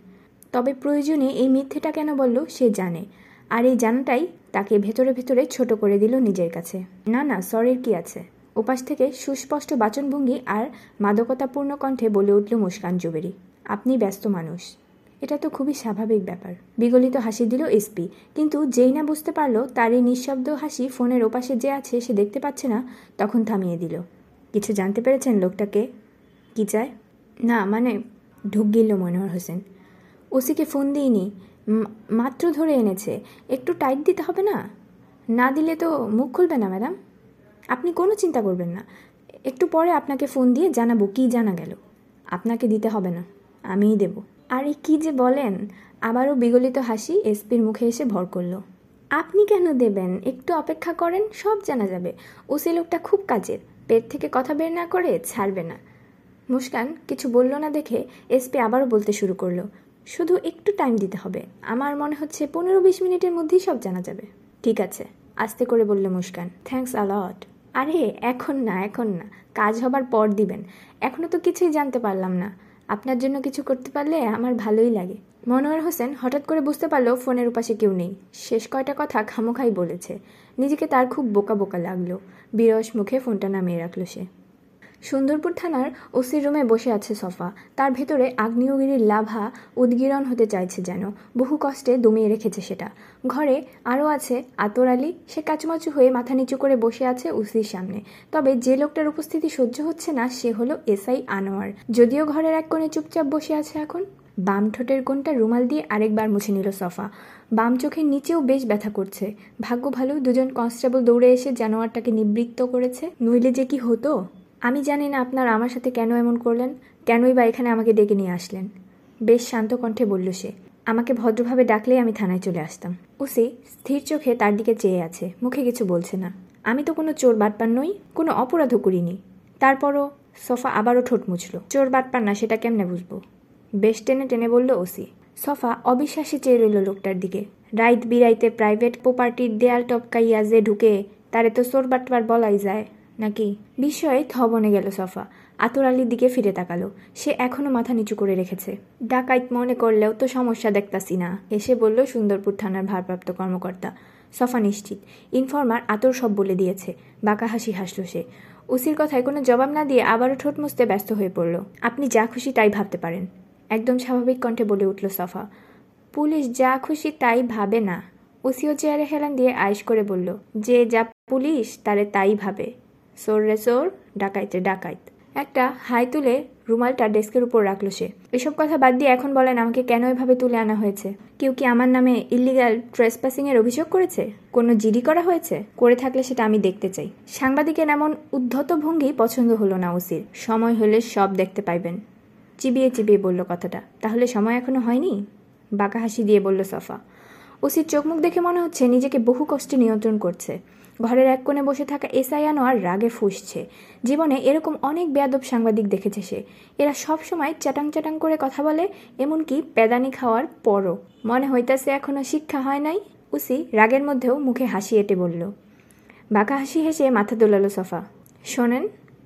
তবে প্রয়োজনে এই মিথ্যেটা কেন বলল সে জানে। আর এই জানাটাই তাকে ভেতরে ভেতরে ছোট করে দিল নিজের কাছে। না না, সরির কি আছে? ওপাশ থেকে সুস্পষ্ট বাচনভঙ্গি আর মাদকতাপূর্ণ কণ্ঠে বলে উঠল মুস্কান জুবেরি আপনি ব্যস্ত মানুষ। এটা তো খুবই স্বাভাবিক ব্যাপার। বিগলিত হাসি দিল এসপি কিন্তু যেই না বুঝতে পারল তার এই নিঃশব্দ হাসি ফোনের ওপাশে যে আছে সে দেখতে পাচ্ছে না, তখন থামিয়ে দিল। কিছু জানতে পেরেছেন লোকটাকে? কি চায়? না মানে ঢুক গিল মনোহর হোসেন। ওসিকে ফোন দিইনি। মাত্র ধরে এনেছে। একটু টাইট দিতে হবে না? না দিলে তো মুখ খুলবে না, ম্যাডাম। আপনি কোনো চিন্তা করবেন না। একটু পরে আপনাকে ফোন দিয়ে জানাব কি জানা গেল। আপনাকে দিতে হবে না, আমিই দেব। আরে কি যে বলেন, আবারও বিগলিত হাসি এসপির মুখে এসে ভর করল। আপনি কেন দেবেন? একটু অপেক্ষা করেন, সব জানা যাবে। ওসি লোকটা খুব কাজের, পেট থেকে কথা বের না করে ছাড়বে না। মুস্কান কিছু বলল না দেখে এসপি আবারও বলতে শুরু করল, শুধু একটু টাইম দিতে হবে, আমার মনে হচ্ছে পনেরো বিশ মিনিটের মধ্যেই সব জানা যাবে। ঠিক আছে, আস্তে করে বলল মুস্কান। থ্যাঙ্কস আলট আরে, এখন না এখন না। কাজ হবার পর দিবেন। এখনও তো কিছুই জানতে পারলাম না। আপনার জন্য কিছু করতে পারলে আমার ভালোই লাগে। মনোয়ার হোসেন হঠাৎ করে বুঝতে পারল ফোনের উপাশে কেউ নেই। শেষ কয়টা কথা খামোখাই বলেছে। নিজেকে তার খুব বোকা বোকা লাগল। বিরস মুখে ফোনটা নামিয়ে রাখল সে। সুন্দরপুর থানার ওসির রুমে বসে আছে সফা। তার ভেতরে আগ্নেয়গিরির লাভা উদ্গীরণ হতে চাইছে যেন। বহু কষ্টে দমিয়ে রেখেছে সেটা। ঘরে আরও আছে আতর আলী। সে কাচুমাচু হয়ে মাথা নিচু করে বসে আছে ওসির সামনে। তবে যে লোকটার উপস্থিতি সহ্য হচ্ছে না, সে হলো এসআই আনোয়ার। যদিও ঘরের এক কোণে চুপচাপ বসে আছে এখন, বাম ঠোঁটের কোণটা রুমাল দিয়ে আরেকবার মুছে নিল সফা। বাম চোখের নিচেও বেশ ব্যথা করছে। ভাগ্য ভালো, দুজন কনস্টেবল দৌড়ে এসে জানোয়ারটাকে নিবৃত্ত করেছে। নইলে যে কি হতো? আমি জানি না আপনার আমার সাথে কেন এমন করলেন, কেনই বা এখানে আমাকে ডেকে নিয়ে আসলেন। বেশ শান্ত কণ্ঠে বলল সে, আমাকে ভদ্রভাবে ডাকলেই আমি থানায় চলে আসতাম। ওসি স্থির চোখে তার দিকে চেয়ে আছে, মুখে কিছু বলছে না। আমি তো কোনো চোর বাটপার নই, কোনো অপরাধও করিনি। তারপরও সফা আবারও ঠোঁট মুছল। চোর বাটপার না, সেটা কেমনে বুঝব? বেশ টেনে টেনে বলল ওসি, সফা অবিশ্বাসে চেয়ে রইল লোকটার দিকে। রাইত বিরাইতে প্রাইভেট প্রপার্টির দেয়াল টপকাইয়া যে ঢুকে, তারে তো চোর বাটপার বলাই যায়। নাকি? বিস্ময়ে থ বনে গেল সফা। আতর আলীর দিকে ফিরে তাকালো। সে এখনও মাথা নিচু করে রেখেছে। ডাকাইত মনে করলেও তো সমস্যা দেখতাছি না। এসে বলল, সুন্দরপুর থানার ভারপ্রাপ্ত কর্মকর্তা। সফা নিশ্চিত। ইনফর্মার আতর সব বলে দিয়েছে। বাঁকা হাসি হাসল সে। ওসির কথায় কোনো জবাব না দিয়ে আবারও ঠোঁট মুছতে ব্যস্ত হয়ে পড়ল। আপনি যা খুশি তাই ভাবতে পারেন। একদম স্বাভাবিক কণ্ঠে বলে উঠল সফা। পুলিশ যা খুশি তাই ভাবে না। ওসিও চেয়ারে হেলান দিয়ে আয়েশ করে বলল, যে যা পুলিশ তারে তাই ভাবে। সোর রে সোর, ডাকাইতে ডাকাইত। একটা হাই তুলে রুমালটা ডেস্কের উপর রাখল সে। এসব কথা বাদ দিয়ে এখন বলেন আমাকে কেন এভাবে তুলে আনা হয়েছে? কেউ কি আমার নামে ইলিগাল ট্রেসপাসিং এর অভিযোগ করেছে? কোনো জিডি করা হয়েছে? করে থাকলে সেটা আমি দেখতে চাই। সাংবাদিকের এমন উদ্ধত ভঙ্গি পছন্দ হলো না ওসির। সময় হলে সব দেখতে পাইবেন। চিবিয়ে চিবিয়ে বলল কথাটা। তাহলে সময় এখনও হয়নি? বাঁকা হাসি দিয়ে বলল সফা। ওসির চোখ মুখ দেখে মনে হচ্ছে নিজেকে বহু কষ্টে নিয়ন্ত্রণ করছে। ঘরের এক কোণে বসে থাকা এসআই আনোয়ার রাগে ফুসছে। জীবনে এরকম অনেক বেয়াদব সাংবাদিক দেখেছে সে। এরা সব সময় চাটাং করে কথা বলে, এমনকি পেদানি খাওয়ার পরও। মনে হইতাছে এখনও শিক্ষা হয় নাই। উসি রাগের মধ্যেও মুখে হাসি এঁটে বলল, বাঁকা হাসি হেসে মাথা দোলালো সফা। শোনেন,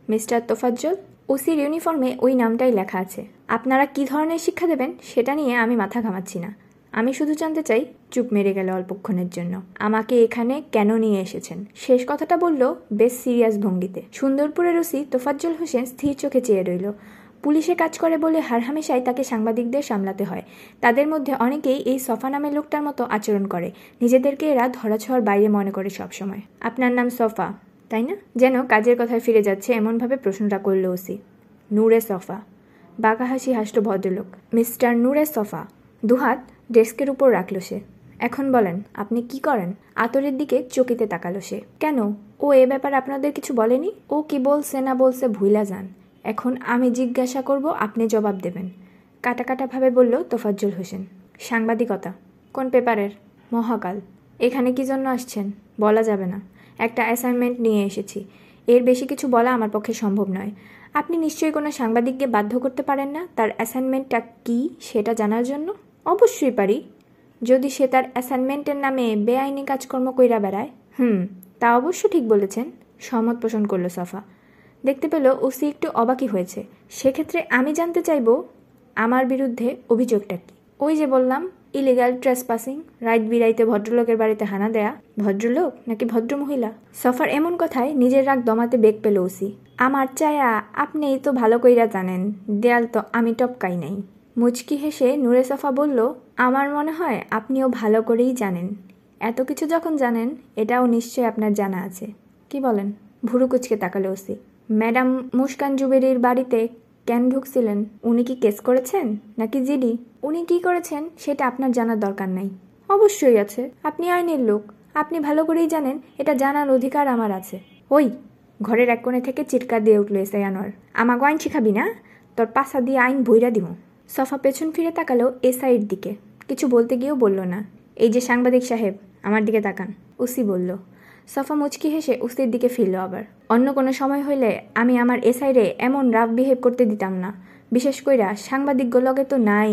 মিস্টার তোফাজ্জল ওসির ইউনিফর্মে ওই নামটাই লেখা আছে। আপনারা কি ধরনের শিক্ষা দেবেন, সেটা নিয়ে আমি মাথা ঘামাচ্ছি না। আমি শুধু জানতে চাই, চুপ মেরে গেল অল্পক্ষণের জন্য। আমাকে এখানে কেন নিয়ে এসেছেন? শেষ কথাটা বলল বেশ সিরিয়াস ভঙ্গিতে। সুন্দরপুরের ওসি তোফাজ্জল হোসেন স্থির চোখে চেয়ে রইল। পুলিশে কাজ করে বলে হারহামেশাই তাকে সাংবাদিকদের সামলাতে হয়। তাদের মধ্যে অনেকেই এই সফা নামের লোকটার মতো আচরণ করে। নিজেদেরকে এরা ধরাছোঁয়ার বাইরে মনে করে সবসময়। আপনার নাম সফা, তাই না? যেন কাজের কথায় ফিরে যাচ্ছে এমনভাবে প্রশ্নটা করল ওসি। নূরে সফা। বাঁকা হাসি হাসল ভদ্রলোক। মিস্টার নূরে সফা। দুহাত ডেস্কের উপর রাখল সে। এখন বলেন, আপনি কি করেন? আতরের দিকে চকিতে তাকালো সে। কেন? ও এ ব্যাপারে আপনাদের কিছু বলেনি? ও কি বলছে না বলছে ভুইলা যান। এখন আমি জিজ্ঞাসা করব, আপনি জবাব দেবেন। কাটা কাটাভাবে বলল তোফাজ্জল হোসেন। সাংবাদিকতা। কোন পেপারের? মহাকাল। এখানে কি জন্য আসছেন? বলা যাবে না। একটা অ্যাসাইনমেন্ট নিয়ে এসেছি। এর বেশি কিছু বলা আমার পক্ষে সম্ভব নয়। আপনি নিশ্চয়ই কোনো সাংবাদিককে বাধ্য করতে পারেন না? তার অ্যাসাইনমেন্টটা কী, সেটা জানার জন্য? অবশ্যই পারি। যদি সে তার অ্যাসাইনমেন্টের নামে বেআইনি কাজকর্ম কইরা বেড়ায়, হুম, তা অবশ্য ঠিক বলেছেন, সহমত পোষণ করল সফা। দেখতে পেল ওসি একটু অবাকই হয়েছে। সেক্ষেত্রে আমি জানতে চাইব, আমার বিরুদ্ধে অভিযোগটা কি? ওই যে বললাম ইলিগাল ট্রেসপাসিং রাইট বিরাইতে ভদ্রলোকের বাড়িতে হানা দেয়া, ভদ্রলোক নাকি ভদ্রমহিলা? সফার এমন কথায় নিজের রাগ দমাতে বেগ পেল ওসি। আমার চায়া আপনি তো ভালো কইরা জানেন, দেয়াল তো আমি টপকাই নাই। মুচকি হেসে নূরে সফা বলল, আমার মনে হয় আপনিও ভালো করেই জানেন। এত কিছু যখন জানেন, এটাও নিশ্চয়ই আপনার জানা আছে। কি বলেন? ভুরু কুচকে তাকালো ওসি। ম্যাডাম মুস্কান জুবেরির বাড়িতে কেন ঢুকছিলেন? উনি কি কেস করেছেন? নাকি জিডি? উনি কি করেছেন সেটা আপনার জানার দরকার নাই। অবশ্যই আছে। আপনি আইনের লোক। আপনি ভালো করেই জানেন, এটা জানার অধিকার আমার আছে। ওই, ঘরের এক কোণে থেকে চিৎকার দিয়ে উঠল এসে আনোয়ার। আমাকে আইন শিখাবি না? তোর পাশা দিয়ে আইন বইরা দিব সফা পেছন ফিরে তাকালো এসআইয়ের দিকে। কিছু বলতে গিয়েও বলল না। এই যে সাংবাদিক সাহেব, আমার দিকে তাকান উসি বলল। সফা মুচকি হেসে উসির দিকে ফিরল আবার। অন্য কোনো সময় হইলে আমি আমার এসআইরে এমন রাফ বিহেভ করতে দিতাম না। বিশেষ কইরা সাংবাদিক গোলকে তো নাই,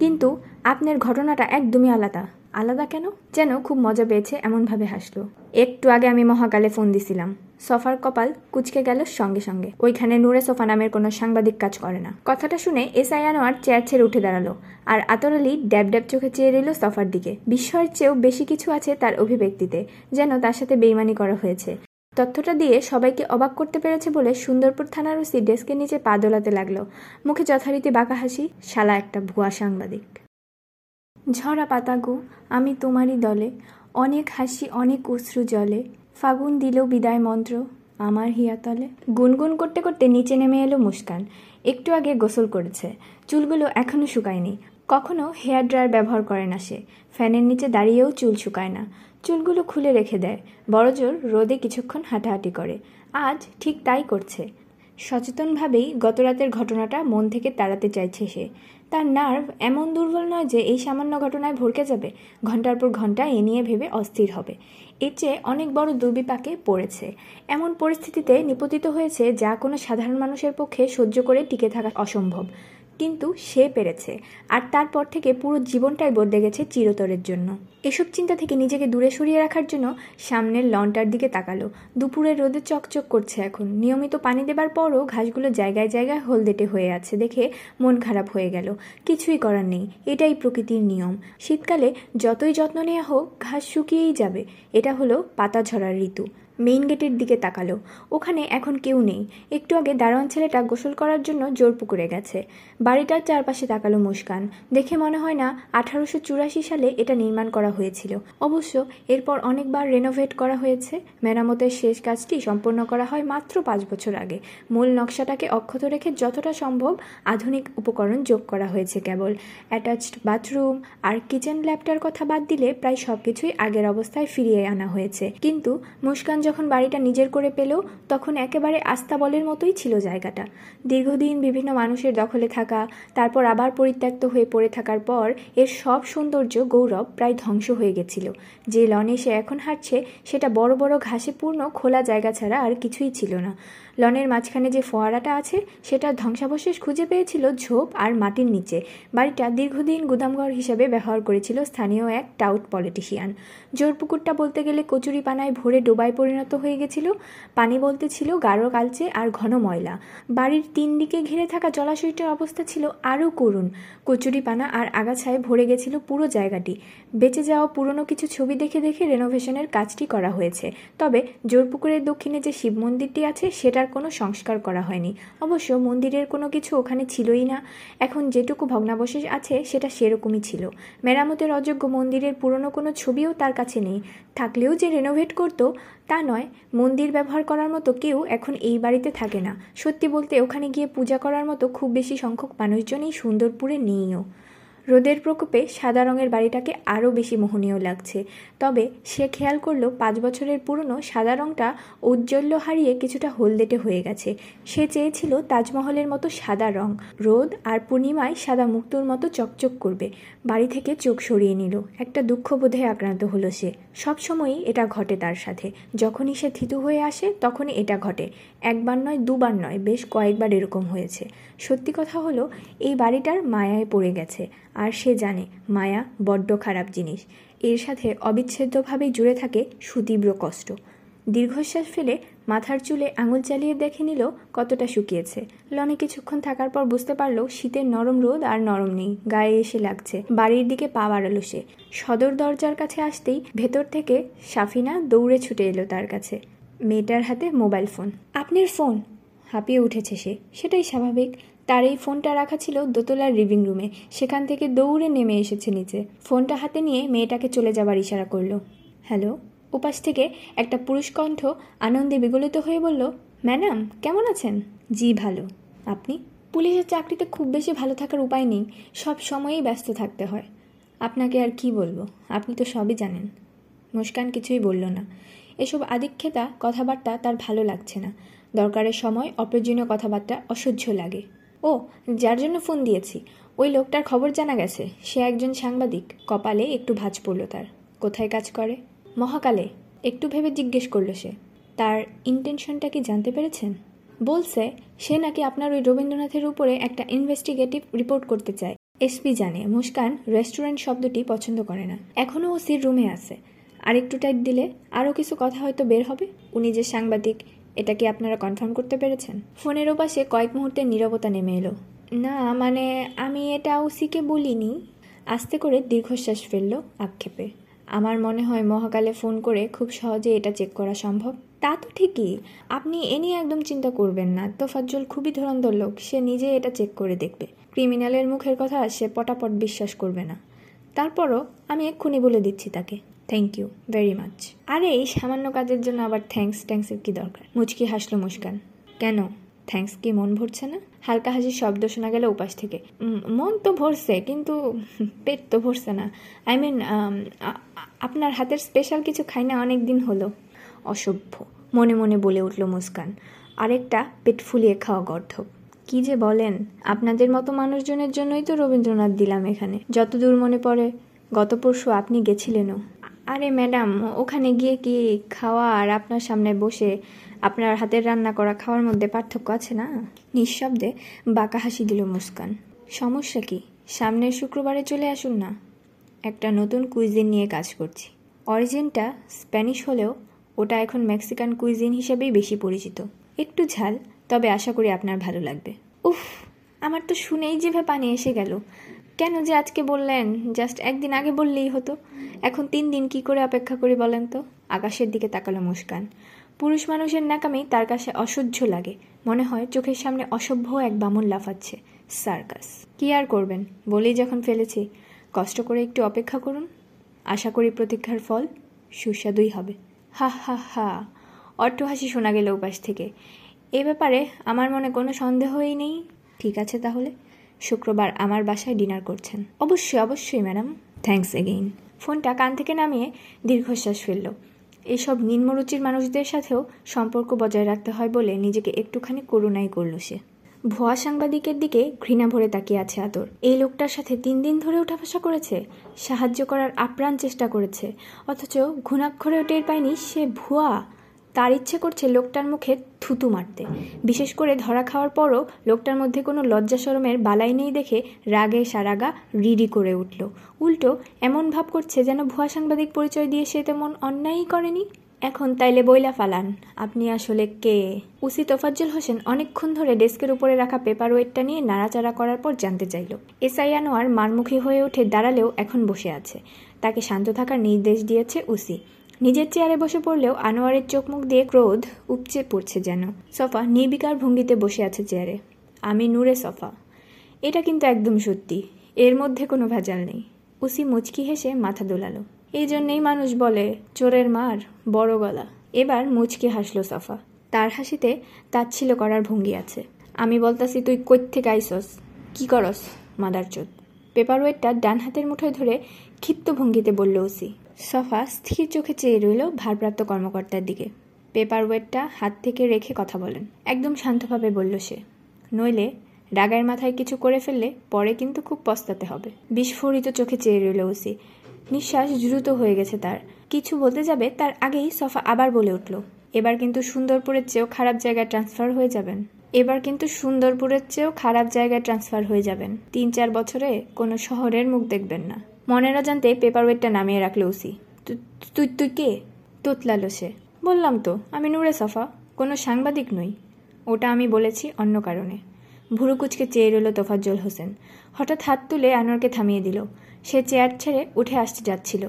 কিন্তু আপনার ঘটনাটা একদমই আলাদা। আলাদা কেন? যেন খুব মজা পেয়েছে এমনভাবে হাসলো। একটু আগে আমি মহাকালে ফোন দিছিলাম। সফার কপাল কুচকে গেল সঙ্গে সঙ্গে। ওইখানে নূরে সোফা নামের কোনো সাংবাদিক কাজ করে না। কথাটা শুনে এসআই আনোয়ার চেয়ার ছেড়ে উঠে দাঁড়াল আর আতর আলী ড্যাব ড্যাব চোখে চেয়ে রইল সফার দিকে। বিস্ময়ের চেয়েও বেশি কিছু আছে তার অভিব্যক্তিতে, যেন তার সাথে বেইমানি করা হয়েছে। তথ্যটা দিয়ে সবাইকে অবাক করতে পেরেছে বলে সুন্দরপুর থানার ওসি ডেস্কের নিচে পা দোলাতে লাগল। মুখে যথারীতি বাঁকা হাসি, শালা একটা ভুয়া সাংবাদিক। ঝরা পাতাগো, আমি তোমারই দলে। অনেক হাসি, অনেক অশ্রু জলে ফাগুন দিল বিদায় মন্ত্র আমার হিয়াতলে। গুনগুন করতে করতে নিচে নেমে এলো মুস্কান। একটু আগে গোসল করেছে। চুলগুলো এখনও শুকায়নি। কখনো হেয়ার ড্রায়ার ব্যবহার করে না সে। ফ্যানের নিচে দাঁড়িয়েও চুল শুকায় না। চুলগুলো খুলে রেখে দেয়। বড়জোর রোদে কিছুক্ষণ হাঁটাহাঁটি করে। আজ ঠিক তাই করছে। সচেতনভাবেই গত রাতের ঘটনাটা মন থেকে তাড়াতে চাইছে সে। তার নার্ভ এমন দুর্বল নয় যে এই সামান্য ঘটনায় ভরকে যাবে, ঘণ্টার পর ঘণ্টা এ নিয়ে ভেবে অস্থির হবে। এর চেয়ে অনেক বড় দুর্বিপাকে পড়েছে। এমন পরিস্থিতিতে নিপতিত হয়েছে যা কোনো সাধারণ মানুষের পক্ষে সহ্য করে টিকে থাকা অসম্ভব। কিন্তু সে পেরেছে। আর তারপর থেকে পুরো জীবনটাই বদলে গেছে চিরতরের জন্য। এসব চিন্তা থেকে নিজেকে দূরে সরিয়ে রাখার জন্য সামনের লনটার দিকে তাকালো। দুপুরের রোদে চকচক করছে এখন। নিয়মিত পানি দেবার পরও ঘাসগুলো জায়গায় জায়গায় হলদেটে হয়ে আছে দেখে মন খারাপ হয়ে গেল। কিছুই করার নেই। এটাই প্রকৃতির নিয়ম। শীতকালে যতই যত্ন নেওয়া হোক, ঘাস শুকিয়েই যাবে। এটা হলো পাতা ঝরার ঋতু। মেইন গেটের দিকে তাকালো। ওখানে এখন কেউ নেই। একটু আগে দারোয়ান ছেলেটা গোসল করার জন্য জোর পুকুরে গেছে। বাড়িটার চারপাশে তাকালো মুস্কান। দেখে মনে হয় না আঠারোশো চুরাশি সালে এটা নির্মাণ করা হয়েছিল। অবশ্য এরপর অনেকবার রেনোভেট করা হয়েছে। মেরামতের শেষ কাজটি সম্পন্ন করা হয় মাত্র পাঁচ বছর আগে। মূল নকশাটাকে অক্ষত রেখে যতটা সম্ভব আধুনিক উপকরণ যোগ করা হয়েছে কেবল। অ্যাটাচড বাথরুম আর কিচেন ল্যাবটার কথা বাদ দিলে প্রায় সবকিছুই আগের অবস্থায় ফিরিয়ে আনা হয়েছে। কিন্তু মুস্কান যখন বাড়িটা নিজের করে পেল, তখন একেবারে আস্তাবলের মতোই ছিল জায়গাটা। দীর্ঘদিন বিভিন্ন মানুষের দখলে থাকা, তারপর আবার পরিত্যক্ত হয়ে পড়ে থাকার পর এর সব সৌন্দর্য গৌরব প্রায় ধ্বংস হয়ে গেছিল। যে লনে সে এখন হাঁটছে, সেটা বড় বড় ঘাসে পূর্ণ খোলা জায়গা ছাড়া আর কিছুই ছিল না। লনের মাঝখানে যে ফোয়ারাটা আছে, সেটার ধ্বংসাবশেষ খুঁজে পেয়েছিল ঝোপ আর মাটির নিচে। বাড়িটা দীর্ঘদিন গুদামঘর হিসেবে ব্যবহার করেছিল স্থানীয় এক টাউট পলিটিশিয়ান। জোরপুকুরটা বলতে গেলে কচুরি পানায় ভরে ডোবায় পরিণত হয়ে গেছিল। পানি বলতে ছিল গাঢ় কালচে আর ঘন ময়লা। বাড়ির তিন দিকে ঘিরে থাকা জলাশয়টার অবস্থা ছিল আরও করুণ। কচুরি পানা আর আগাছায় ভরে গেছিল পুরো জায়গাটি। বেঁচে যাওয়া পুরনো কিছু ছবি দেখে দেখে রেনোভেশনের কাজটি করা হয়েছে। তবে জোরপুকুরের দক্ষিণে যে শিব মন্দিরটি আছে, সেটার কোনো সংস্কার করা হয়নি। অবশ্য মন্দিরের কোনো কিছু ওখানে ছিলই না। এখন যেটুকু ভগ্নাবশেষ আছে, সেটা সেরকমই ছিল। মেরামতের অযোগ্য মন্দিরের পুরনো কোনো ছবিও তার কাছে নেই। থাকলেও যে রেনোভেট করতো, তা নয়, মন্দির ব্যবহার করার মতো কেউ এখন এই বাড়িতে থাকে না। সত্যি বলতে, ওখানে গিয়ে পূজা করার মতো খুব বেশি সংখ্যক মানুষজনই সুন্দরপুরে নেইও। রোদের প্রকোপে সাদা রঙের বাড়িটাকে আরও বেশি মোহনীয় লাগছে। তবে সে খেয়াল করল পাঁচ বছরের পুরনো সাদা রঙটা ঔজ্জ্বল্য হারিয়ে কিছুটা হলদেটে হয়ে গেছে। সে চেয়েছিল তাজমহলের মতো সাদা রং। রোদ আর পূর্ণিমায় সাদা মুক্তোর মতো চকচক করবে। বাড়ি থেকে চোখ সরিয়ে নিল। একটা দুঃখবোধে আক্রান্ত হলো সে। সবসময়ই এটা ঘটে তার সাথে। যখনই সে থিতু হয়ে আসে, তখনই এটা ঘটে। একবার নয়, দুবার নয়, বেশ কয়েকবার এরকম হয়েছে। সত্যি কথা হলো, এই বাড়িটার মায়ায় পড়ে গেছে। আর সে জানে, মায়া বড্ড খারাপ জিনিস। এর সাথে অবিচ্ছেদ্যভাবেই জুড়ে থাকে সুতীব্র কষ্ট। দীর্ঘশ্বাস ফেলে মাথার চুলে আঙুল চালিয়ে দেখে নিল কতটা শুকিয়েছে। লনে কিছুক্ষণ থাকার পর বুঝতে পারল শীতের নরম রোদ আর নরম নেই, গায়ে এসে লাগছে। বাড়ির দিকে পা বাড়ালো সে। সদর দরজার কাছে আসতেই ভেতর থেকে সাফিনা দৌড়ে ছুটে এলো তার কাছে। মেয়েটার হাতে মোবাইল ফোন। আপনার ফোন? হাঁপিয়ে উঠেছে সে। সেটাই স্বাভাবিক। তার এই ফোনটা রাখা ছিল দোতলার লিভিং রুমে সেখান থেকে দৌড়ে নেমে এসেছে নিচে। ফোনটা হাতে নিয়ে মেয়েটাকে চলে যাবার ইশারা করল। হ্যালো? উপাস থেকে একটা পুরুষ কণ্ঠ আনন্দে বিগলিত হয়ে বলল, ম্যাডাম, কেমন আছেন? জি, ভালো। আপনি? পুলিশের চাকরিতে খুব বেশি ভালো থাকার উপায় নেই। সব সময়েই ব্যস্ত থাকতে হয়। আপনাকে আর কি বলব? আপনি তো সবই জানেন। মুস্কান কিছুই বলল না। এসব আদিক্ষেতা কথাবার্তা তার ভালো লাগছে না। দরকারের সময় অপ্রয়োজনীয় কথাবার্তা অসহ্য লাগে। ও, যার জন্য ফোন দিয়েছি। ওই লোকটার খবর জানা গেছে। সে একজন সাংবাদিক। কপালে একটু ভাঁজ পড়ল তার। কোথায় কাজ করে? মহাকালে। একটু ভেবে জিজ্ঞেস করল সে। তার ইন্টেনশনটা কি জানতে পেরেছেন? বলছে, সে নাকি আপনার ওই রবীন্দ্রনাথের উপরে একটা ইনভেস্টিগেটিভ রিপোর্ট করতে চায়। এসপি জানে, মুস্কান রেস্টুরেন্ট শব্দটি পছন্দ করে না। এখনও ও সির রুমে আছে। আর একটু টাইট দিলে আরও কিছু কথা হয়তো বের হবে। উনি যে সাংবাদিক এটা কি আপনারা কনফার্ম করতে পেরেছেন? ফোনের ওপাশে কয়েক মুহূর্তে নীরবতা নেমে এলো। না মানে আমি এটা ওসিকে বলিনি। আস্তে করে দীর্ঘশ্বাস ফেলল আক্ষেপে। আমার মনে হয় মহাকালে ফোন করে খুব সহজে এটা চেক করা সম্ভব। তা তো ঠিকই। আপনি এ নিয়ে একদম চিন্তা করবেন না। তোফাজ্জল খুবই ধরন্দর লোক। সে নিজে এটা চেক করে দেখবে। ক্রিমিনালের মুখের কথা সে পটাপট বিশ্বাস করবে না। তারপরও আমি এক্ষুনি বলে দিচ্ছি তাকে। থ্যাংক ইউ ভেরি মাচ আরে, এই সামান্য কাজের জন্য আবার থ্যাঙ্কস ট্যাঙ্কসের কি দরকার? মুচকি হাসলো মুস্কান। কেন? থ্যাঙ্কস কি মন ভরছে না? হালকা হাসির শব্দ শোনা গেল উপাস থেকে। মন তো ভরছে, কিন্তু পেট তো ভরছে না। আই মিন আপনার হাতের স্পেশাল কিছু খাই না, অনেক দিন হলো। অসভ্য, মনে মনে বলে উঠল মুস্কান। আরেকটা পেট ফুলিয়ে খাওয়া গর্ধব। কি যে বলেন, আপনাদের মতো মানুষজনের জন্যই তো রবীন্দ্রনাথ দিলাম এখানে। যতদূর মনে পড়ে, গত পরশু আপনি গেছিলেনও। আরে ম্যাডাম, ওখানে গিয়ে কি খাওয়া আর আপনার সামনে বসে আপনার হাতের রান্না করা খাওয়ার মধ্যে পার্থক্য আছে না? নিঃশব্দে বাঁকা হাসি দিল মুস্কান। সমস্যা কি? সামনের শুক্রবারে চলে আসুন না? একটা নতুন কুইজিন নিয়ে কাজ করছি। অরিজিনটা স্প্যানিশ হলেও ওটা এখন মেক্সিকান কুইজিন হিসেবেই বেশি পরিচিত। একটু ঝাল, তবে আশা করি আপনার ভালো লাগবে। উফ, আমার তো শুনেই জিভে পানি এসে গেল। কেন যে আজকে বললেন? জাস্ট একদিন আগে বললেই হতো। এখন তিন দিন কি করে অপেক্ষা করি বলেন তো? আকাশের দিকে তাকালো মুস্কান। পুরুষ মানুষের ন্যাকামি তার কাছে অসহ্য লাগে। মনে হয় চোখের সামনে অসভ্য এক বামন লাফাচ্ছে। সার্কাস। কি আর করবেন? বলেই যখন ফেলেছি। কষ্ট করে একটু অপেক্ষা করুন। আশা করি প্রতীক্ষার ফল সুস্বাদুই হবে। হা হা হা। অট্ট হাসি শোনা গেল উপাস থেকে। এ ব্যাপারে আমার মনে কোনো সন্দেহই নেই। ঠিক আছে তাহলে? শুক্রবার আমার বাসায় ডিনার করছেন। অবশ্যই অবশ্যই, ম্যাডাম। Thanks again. ফোনটা কান থেকে নামিয়ে দীর্ঘশ্বাস ফেলল। এসব নিম্নরুচির মানুষদের সাথেও সম্পর্ক বজায় রাখতে হয় বলে নিজেকে একটুখানি করুণাই করল সে। ভুয়া সাংবাদিকের দিকে ঘৃণা ভরে তাকিয়ে আছে আদর এই লোকটার সাথে তিন দিন ধরে উঠাফাসা করেছে, সাহায্য করার আপ্রাণ চেষ্টা করেছে, অথচ ঘুণাক্ষরেও টের পায়নি সে ভুয়া। তার ইচ্ছে করছে লোকটার মুখে থুতু মারতে। বিশেষ করে ধরা খাওয়ার পরও লোকটার মধ্যে কোনো লজ্জা শরমের বালাই নেই দেখে রাগে সারাগা রিডি করে উঠল। উল্টো এমন ভাব করছে যেন ভুয়া সাংবাদিক পরিচয় দিয়ে সে তেমন অন্যায়ই করেনি। এখন তাইলে বইলা ফালান। আপনি আসলে কে? উসি তোফাজ্জল হোসেন অনেকক্ষণ ধরে ডেস্কের উপরে রাখা পেপার ওয়েটটা নিয়ে নাড়াচাড়া করার পর জানতে চাইল। এসআই আনোয়ার মারমুখী হয়ে উঠে দাঁড়ালেও এখন বসে আছে। তাকে শান্ত থাকার নির্দেশ দিয়েছে উসি নিজের চেয়ারে বসে পড়লেও আনোয়ারের চোখ মুখ দিয়ে ক্রোধ উপচে পড়ছে যেন। সফা নির্বিকার ভঙ্গিতে বসে আছে চেয়ারে। আমি নূরে সফা। এটা কিন্তু একদম সত্যি। এর মধ্যে কোনো ভেজাল নেই। উসি মুচকি হেসে মাথা দোলালো। এই জন্যেই মানুষ বলে, চোরের মার, বড় গলা। এবার মুচকি হাসলো সফা। তার হাসিতে তাচ্ছিল করার ভঙ্গি আছে। আমি বলতাছি, তুই কই থেকে আইসস? কি করস মাদার চোদ পেপার ওয়েটটা ডান হাতের মুঠোয় ধরে ক্ষিপ্ত ভঙ্গিতে বলল ওসি সফা স্থির চোখে চেয়ে রইল ভারপ্রাপ্ত কর্মকর্তার দিকে। পেপার ওয়েটটা হাত থেকে রেখে কথা বলেন। একদম শান্তভাবে বলল সে। নইলে রাগার মাথায় কিছু করে ফেললে পরে কিন্তু খুব পস্তাতে হবে। বিস্ফোরিত চোখে চেয়ে রইল ওসি। নিঃশ্বাস দ্রুত হয়ে গেছে তার। কিছু বলতে যাবে তার আগেই সফা আবার বলে উঠল, এবার কিন্তু সুন্দরপুরের চেয়েও খারাপ জায়গায় ট্রান্সফার হয়ে যাবেন। এবার কিন্তু সুন্দরপুরের চেয়েও খারাপ জায়গায় ট্রান্সফার হয়ে যাবেন। তিন চার বছরে কোনো শহরের মুখ দেখবেন না। মনের অজান্তে পেপার ওয়েটটা নামিয়ে রাখল উসি তুই তুই কে? তোতলালো সে। বললাম তো, আমি নূরে সফা, কোনো সাংবাদিক নই। ওটা আমি বলেছি অন্য কারণে। ভুরুকুচকে চেয়ে রইল তোফাজ্জল হোসেন। হঠাৎ হাত তুলে আনোয়ারকে থামিয়ে দিল। সে চেয়ার ছেড়ে উঠে আসতে যাচ্ছিল।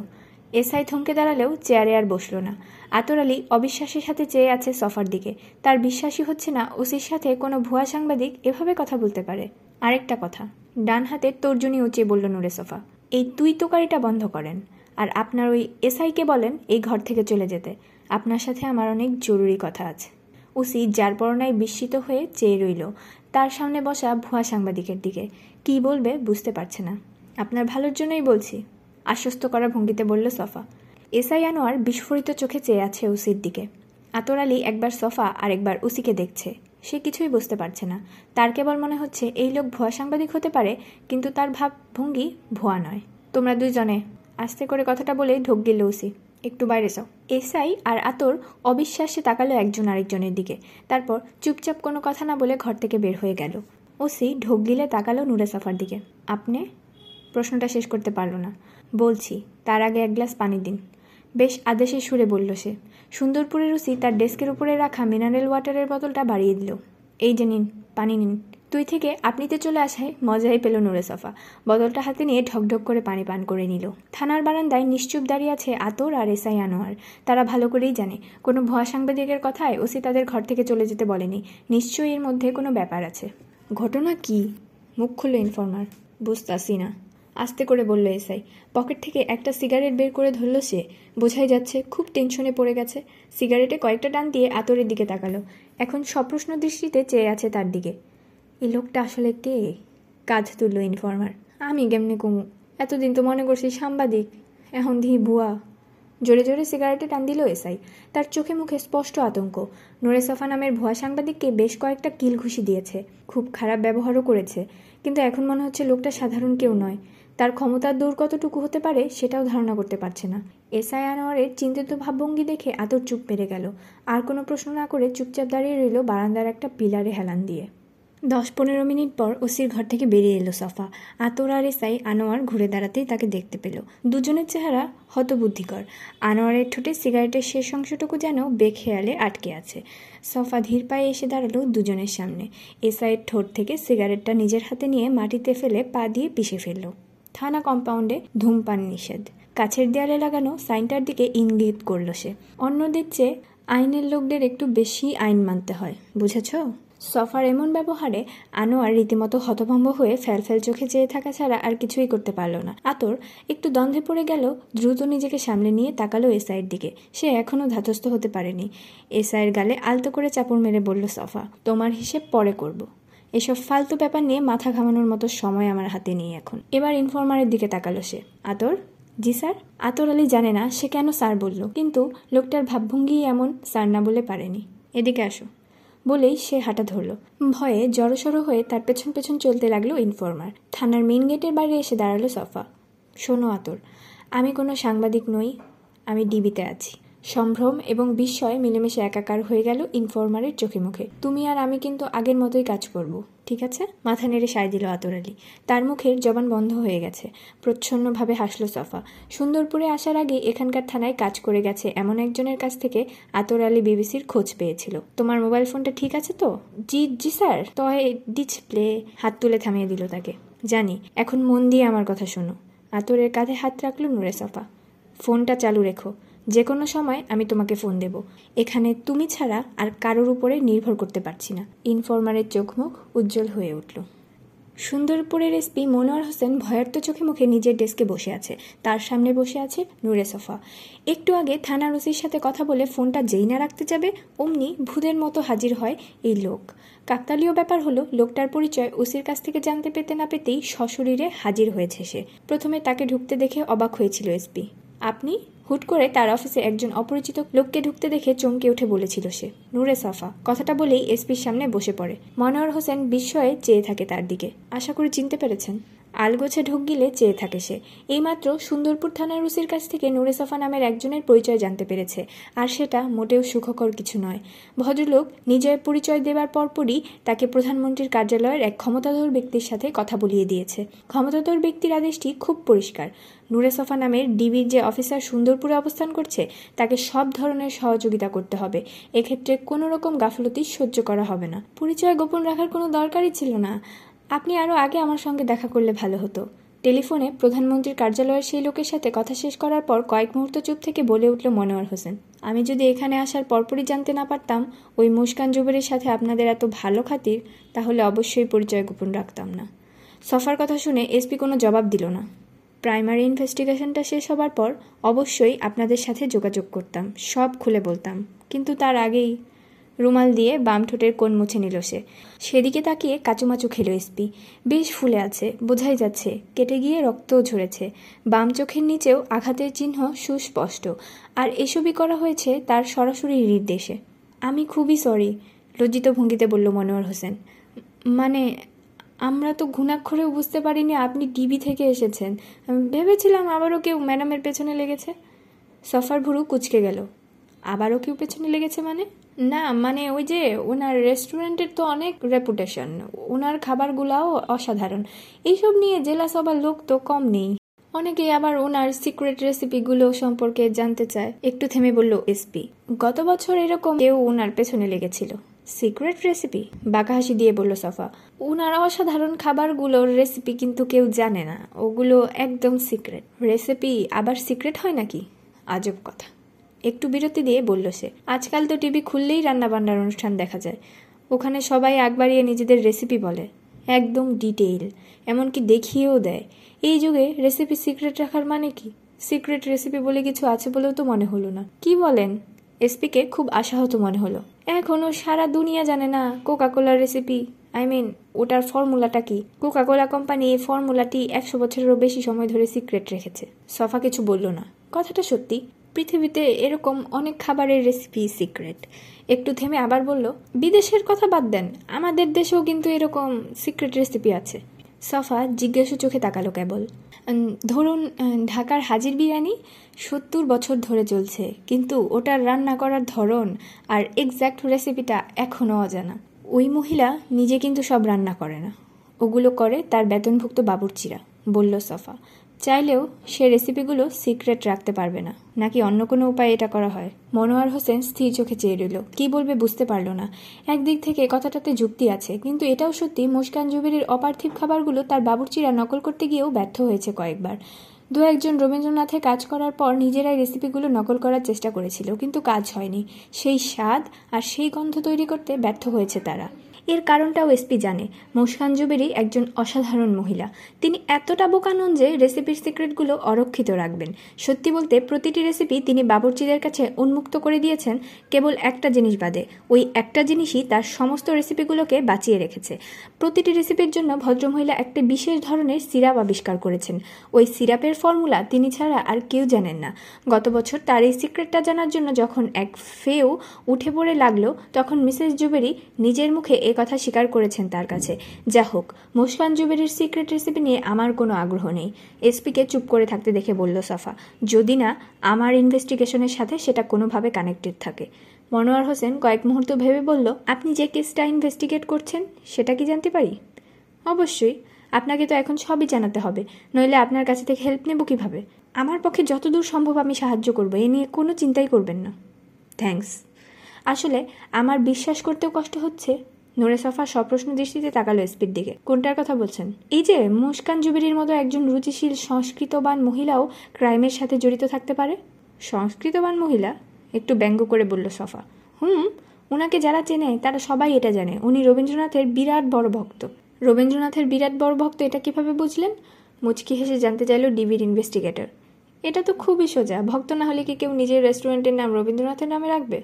এসআই থমকে দাঁড়ালেও চেয়ারে আর বসল না। আতর আলী অবিশ্বাসের সাথে চেয়ে আছে সফার দিকে। তার বিশ্বাসই হচ্ছে না ওসির সাথে কোনো ভুয়া সাংবাদিক এভাবে কথা বলতে পারে। আরেকটা কথা ডান হাতে তর্জনী উঁচিয়ে বলল নুরে সফা এই তুই তোকারিটা বন্ধ করেন। আর আপনার ওই এসআইকে বলেন এই ঘর থেকে চলে যেতে। আপনার সাথে আমার অনেক জরুরি কথা আছে। ওসি যার পরনায় বিস্মিত হয়ে চেয়ে রইল। তার সামনে বসা ভুয়া সাংবাদিকের দিকে। কি বলবে বুঝতে পারছে না। আপনার ভালোর জন্যই বলছি। আশ্বস্ত করা ভঙ্গিতে বলল সফা। এসআই আনোয়ার বিস্ফোরিত চোখে চেয়ে আছে উসির দিকে। আতর আলী একবার সফা আর একবার উসিকে দেখছে। সে কিছুই বুঝতে পারছে না। তার কেবল মনে হচ্ছে, এই লোক ভুয়া সাংবাদিক হতে পারে, কিন্তু তার ভাব ভঙ্গি ভুয়া নয়। তোমরা দুইজনে আস্তে করে কথাটা বলে ঢোক গেল উসি একটু বাইরে যাও। এসআই আর আতর অবিশ্বাসে তাকালো একজন আরেকজনের দিকে। তারপর চুপচাপ কোনো কথা না বলে ঘর থেকে বের হয়ে গেল। ওসি ঢোক গিলে তাকালো নুরে সাফার দিকে। আপনি? প্রশ্নটা শেষ করতে পারল না। বলছি, তার আগে এক গ্লাস পানি দিন। বেশ আদেশের সুরে বলল সে। সুন্দরপুরের ওসি তার ডেস্কের উপরে রাখা মিনারেল ওয়াটারের বোতলটা বাড়িয়ে দিল। এই যে নিন, পানি নিন। তুই থেকে আপনিতে চলে আসায় মজাই পেল নুরে সফা। বদলটা হাতে নিয়ে ঢকঢক করে পানি পান করে নিল। থানার বারান্দায় নিশ্চুপ দাঁড়িয়ে আছে আতর আর এসআই আনোয়ার। তারা ভালো করেই জানে। কোনো ভুয়া সাংবাদিকের কথায় ওসি তাদের ঘর থেকে চলে যেতে বলেনি। নিশ্চয়ই এর মধ্যে কোনো ব্যাপার আছে। ঘটনা কি? মুখ খুলল ইনফর্মার। বুঝতাসি না আস্তে করে বলল, এসআই, পকেট থেকে একটা সিগারেট বের করে ধরল সে। বোঝাই যাচ্ছে খুব টেনশনে পড়ে গেছে। সিগারেটে কয়েকটা টান দিয়ে আতরের দিকে তাকালো। এখন সপ্রশ্ন দৃষ্টিতে চেয়ে আছে তার দিকে। এই লোকটা আসলে কে? কাজ তুলল ইনফর্মার। আমি কেমনে কমু? এতদিন তো মনে করছি সাংবাদিক, এখন ধি ভুয়া। জোরে জোরে সিগারেটে টান দিল এসআই। তার চোখে মুখে স্পষ্ট আতঙ্ক। নোরে সফা নামের ভুয়া সাংবাদিককে বেশ কয়েকটা কিল ঘুষি দিয়েছে। খুব খারাপ ব্যবহারও করেছে। কিন্তু এখন মনে হচ্ছে লোকটা সাধারণ কেউ নয়। তার ক্ষমতার দূর কতটুকু হতে পারে সেটাও ধারণা করতে পারছে না। এসআই আনোয়ারের চিন্তিত ভাবভঙ্গি দেখে আতর চুপ পেরে গেল। আর কোনো প্রশ্ন না করে চুপচাপ দাঁড়িয়ে রইল বারান্দার একটা পিলারে হেলান দিয়ে। দশ পনেরো মিনিট পর ওসির ঘর থেকে বেরিয়ে এলো সফা। আতর আর এসাই আনোয়ার ঘুরে দাঁড়াতেই তাকে দেখতে পেল। দুজনের চেহারা হতবুদ্ধিকর। আনোয়ারের ঠোঁটে সিগারেটের শেষ অংশটুকু যেন বেখেয়ালে আটকে আছে। সফা ধীর পায়ে এসে দাঁড়াল দুজনের সামনে। এসআইয়ের ঠোঁট থেকে সিগারেটটা নিজের হাতে নিয়ে মাটিতে ফেলে পা দিয়ে পিষে ফেলল। থানা কম্পাউন্ডে ধূমপান নিষেধ। কাছের দেয়ালে লাগানো সাইনটার দিকে ইঙ্গিত করল সে। অন্যদের চেয়ে আইনের লোকদের একটু বেশি আইন মানতে হয়, বুঝেছ? সফার এমন ব্যবহারে আনোয়ার রীতিমতো হতভম্ব হয়ে ফেল ফ্যালফ্যাল চোখে চেয়ে থাকা ছাড়া আর কিছুই করতে পারল না। আতর একটু দ্বন্দ্বে পড়ে গেল, দ্রুত নিজেকে সামলে নিয়ে তাকালো এসআইয়ের দিকে। সে এখনও ধাতস্থ হতে পারেনি। এসআইয়ের গালে আলতো করে চাপড় মেরে বলল, সফা, তোমার হিসেব পরে করব। এসব ফালতু ব্যাপার নিয়ে মাথা ঘামানোর মতো সময় আমার হাতে নেই এখন। এবার ইনফরমারের দিকে তাকালো সে। আতর? জি, স্যার। আতর আলী জানে না সে কেন স্যার বলল, কিন্তু লোকটার ভাবভঙ্গি এমন স্যার না বলে পারেনি। এদিকে আসো। বলেই সে হাঁটা ধরল। ভয়ে জড়সড় হয়ে তার পেছন পেছন চলতে লাগল ইনফরমার থানার মেন গেটের বাইরে এসে দাঁড়াল সফা। শোনো আতর, আমি কোনো সাংবাদিক নই, আমি ডিবিতে আছি। সম্ভ্রম এবং বিস্ময় মিলেমিশে একাকার হয়ে গেল ইনফরমারের চোখে মুখে। তুমি আর আমি কিন্তু আগের মতোই কাজ করব, ঠিক আছে? মাথা নেড়ে সায় দিল আতর তার মুখের জবান বন্ধ হয়ে গেছে। প্রচ্ছন্নভাবে হাসলো সফা। সুন্দরপুরে আসার আগে এখানকার থানায় কাজ করে গেছে এমন একজনের কাছ থেকে আতর আলী বিবিসির খোঁজ পেয়েছিল। তোমার মোবাইল ফোনটা ঠিক আছে তো? জি জি স্যার। তয় ডিসপ্লে। হাত তুলে থামিয়ে দিল তাকে। জানি, এখন মন দিয়ে আমার কথা শোনো। আতরের কাঁধে হাত রাখল নুরে সফা। ফোনটা চালু রেখো। যে কোনো সময় আমি তোমাকে ফোন দেব। এখানে তুমি ছাড়া আর কারোর উপরে নির্ভর করতে পারছি না। ইনফরমারের চোখ মুখ উজ্জ্বল হয়ে উঠল। সুন্দরপুরের এসপি মনোয়ার হোসেন ভয়ার্ত চোখে মুখে নিজের ডেস্কে বসে আছে। তার সামনে বসে আছে নুরে সফা। একটু আগে থানার ওসির সাথে কথা বলে ফোনটা যেই না রাখতে যাবে, অমনি ভূতের মতো হাজির হয় এই লোক। কাকতালীয় ব্যাপার হলো, লোকটার পরিচয় ওসির কাছ থেকে জানতে পেতে না পেতেই সশরীরে হাজির হয়েছে সে। প্রথমে তাকে ঢুকতে দেখে অবাক হয়েছিল এসপি আপনি হুট করে তার অফিসে একজন অপরিচিত লোককে ঢুকতে দেখে চমকে উঠে বলেছিল সে, নূরে সাফা। কথাটা বলেই এসপির সামনে বসে পড়ে। মনোয়ার হোসেন বিস্ময়ে চেয়ে থাকে তার দিকে। আশা করি চিনতে পেরেছেন। আলগোছে ঢুক গিলে চেয়ে থাকে সে। এইমাত্র সুন্দরপুর থানার রুসির কাছ থেকে নুরে সাফা নামের একজনের পরিচয় জানতে পেরেছে। আর সেটা মোটেও সুখকর কিছু নয়। ভদ্রলোক নিজের পরিচয় দেবার পরপরই তাকে প্রধানমন্ত্রীর কার্যালয়ের এক ক্ষমতাধর ব্যক্তির সাথে কথা বলিয়ে দিয়েছে। ক্ষমতাধর ব্যক্তির আদেশটি খুব পরিষ্কার। নুরে নামের ডিবির যে অফিসার সুন্দরপুরে অবস্থান করছে, তাকে সব ধরনের সহযোগিতা করতে হবে। এক্ষেত্রে কোনো রকম গাফলতি সহ্য করা হবে না। পরিচয় গোপন রাখার কোনো দরকারই ছিল না। আপনি আরও আগে আমার সঙ্গে দেখা করলে ভালো হতো। টেলিফোনে প্রধানমন্ত্রীর কার্যালয়ের সেই লোকের সাথে কথা শেষ করার পর কয়েক মুহূর্ত চুপ থেকে বলে উঠল মনোয়ার হোসেন, আমি যদি এখানে আসার পরপরই জানতে না পারতাম, ওই মুস্কান জুবেরের সাথে আপনাদের এত ভালো খাতির, তাহলে অবশ্যই পরিচয় গোপন রাখতাম না। সফার কথা শুনে এসপি কোনো জবাব দিল না। প্রাইমারি ইনভেস্টিগেশনটা শেষ হবার পর অবশ্যই আপনাদের সাথে যোগাযোগ করতাম, সব খুলে বলতাম। কিন্তু তার আগেই রুমাল দিয়ে বাম ঠোঁটের কোণ মুছে নিল সে। সেদিকে তাকিয়ে কাচুমাচু খেলো এসপি বেশ ফুলে আছে, বোঝাই যাচ্ছে, কেটে গিয়ে রক্তও ঝরেছে। বাম চোখের নিচেও আঘাতের চিহ্ন সুস্পষ্ট। আর এসবই করা হয়েছে তার সরাসরি নির্দেশে আমি খুবই সরি লজ্জিত ভঙ্গিতে বলল মনোয়ার হোসেন। মানে আমরা তো ঘুণাক্ষরেও বুঝতে পারিনি আপনি ডিবি থেকে এসেছেন। ভেবেছিলাম আবারও কেউ ম্যাডামের পেছনে লেগেছে। সফার ভুরু কুচকে গেল। আবারও কেউ পেছনে লেগেছে মানে? না মানে ওই যে ওনার রেস্টুরেন্টের তো অনেক রেপুটেশন ওনার খাবারগুলাও অসাধারণ। এইসব নিয়ে জেলা সবার লোক তো কম নেই। অনেকে আবার ওনার সিক্রেট রেসিপিগুলো সম্পর্কে জানতে চায়। একটু থেমে বলল এসপি গত বছর এরকম কেউ ওনার পেছনে লেগেছিল। সিক্রেট রেসিপি বাঁকা হাসি দিয়ে বলল সফা। ওনার অসাধারণ খাবারগুলোর রেসিপি কিন্তু কেউ জানে না। ওগুলো একদম সিক্রেট রেসিপি আবার সিক্রেট হয় নাকি? আজব কথা। একটু বিরতি দিয়ে বলল সে, আজকাল তো টিভি খুললেই রান্নাবান্নার অনুষ্ঠান দেখা যায়। ওখানে সবাই আগ বাড়িয়ে নিজেদের রেসিপি বলে। একদম ডিটেইল এমনকি দেখিয়েও দেয়। এই যুগে রেসিপি সিক্রেট রাখার মানে কি? সিক্রেট রেসিপি বলে কিছু আছে বলেও তো মনে হলো না। কি বলেন? এসপিকে খুব আশাহত মনে হলো। এখনও সারা দুনিয়া জানে না কোকা কোলার রেসিপি আই মিন ওটার ফর্মুলাটা কি? কোকা কোলা কোম্পানি এই ফর্মুলাটি একশো বছরেরও বেশি সময় ধরে সিক্রেট রেখেছে। সফা কিছু বলল না। কথাটা সত্যি। পৃথিবীতে এরকম অনেক খাবারের রেসিপি সিক্রেট একটু থেমে আবার বলল, বিদেশের কথা বাদ দেন, আমাদের দেশেও কিন্তু এরকম সিক্রেট রেসিপি আছে। সফা জিজ্ঞাসু চোখে তাকালো কেবল। ধরুন ঢাকার হাজির বিরিয়ানি সত্তর বছর ধরে চলছে, কিন্তু ওটার রান্না করার ধরন আর এক্স্যাক্ট রেসিপিটা এখনও অজানা। ওই মহিলা নিজে কিন্তু সব রান্না করে না। ওগুলো করে তার বেতনভুক্ত বাবুর্চিরা, বলল সফা। চাইলেও সে রেসিপিগুলো সিক্রেট রাখতে পারবে না। নাকি অন্য কোনো উপায়ে এটা করা হয়? মনোয়ার হোসেন স্থির চোখে চেয়ে রইল। কি বলবে বুঝতে পারল না। একদিক থেকে কথাটাতে যুক্তি আছে, কিন্তু এটাও সত্যি মুস্কান জুবেরির অপার্থিব খাবারগুলো তার বাবুর্চিরা নকল করতে গিয়েও ব্যর্থ হয়েছে কয়েকবার। দু একজন রবীন্দ্রনাথে কাজ করার পর নিজেরাই রেসিপিগুলো নকল করার চেষ্টা করেছিল, কিন্তু কাজ হয়নি। সেই স্বাদ আর সেই গন্ধ তৈরি করতে ব্যর্থ হয়েছে তারা। এর কারণটাও এসপি জানে। মুস্কান জুবেরি একজন অসাধারণ মহিলা। তিনি এতটা বোকানন যে রেসিপির সিক্রেটগুলো অরক্ষিত রাখবেন। সত্যি বলতে, প্রতিটি রেসিপি তিনি বাবুর্চিদের কাছে উন্মুক্ত করে দিয়েছেন, কেবল একটা জিনিস বাদে। ওই একটা জিনিসই তার সমস্ত রেসিপিগুলোকে বাঁচিয়ে রেখেছে। প্রতিটি রেসিপির জন্য ভদ্রমহিলা একটি বিশেষ ধরনের সিরাপ আবিষ্কার করেছেন। ওই সিরাপের ফর্মুলা তিনি ছাড়া আর কেউ জানেন না। গত বছর তার এই সিক্রেটটা জানার জন্য যখন এক ফেউ উঠে পড়ে লাগল, তখন মিসেস জুবেরি নিজের মুখে এ কথা স্বীকার করেছেন তার কাছে। যা হোক মুস্কান জুবেরির সিক্রেট রেসিপি নিয়ে আমার কোনো আগ্রহ নেই। এসপিকে চুপ করে থাকতে দেখে বলল সাফা, যদি না, আমার ইনভেস্টিগেশনের সাথে সেটা কোনোভাবে কানেক্টেড থাকে। মনোয়ার হোসেন কয়েক মুহূর্ত ভেবে বলল, আপনি যে কেসটা ইনভেস্টিগেট করছেন, সেটা কি জানতে পারি? অবশ্যই, আপনাকে তো এখন সবই জানাতে হবে। নইলে আপনার কাছে থেকে হেল্প নেব কীভাবে? আমার পক্ষে যতদূর সম্ভব আমি সাহায্য করব, এ নিয়ে কোনো চিন্তাই করবেন না। থ্যাঙ্কস আসলে, আমার বিশ্বাস করতেও কষ্ট হচ্ছে। নোরে সফা সপ্রশ্ন দৃষ্টিতে তাকালো এসপির দিকে। কোনটার কথা বলছেন? এই যে, মুস্কান জুবিরির মতো একজন রুচিশীল, সংস্কৃতবান মহিলাও ক্রাইমের সাথে জড়িত থাকতে পারে? সংস্কৃতবান মহিলা? একটু ব্যঙ্গ করে বলল সফা। হুম ওনাকে যারা চেনে, তারা সবাই এটা জানে। উনি রবীন্দ্রনাথের বিরাট বড় ভক্ত। রবীন্দ্রনাথের বিরাট বড় ভক্ত এটা কীভাবে বুঝলেন? মুচকি হেসে জানতে চাইল ডিবির ইনভেস্টিগেটর। এটা তো খুবই সোজা। ভক্ত না হলে কি কেউ নিজের রেস্টুরেন্টের নাম রবীন্দ্রনাথের নামে রাখবে?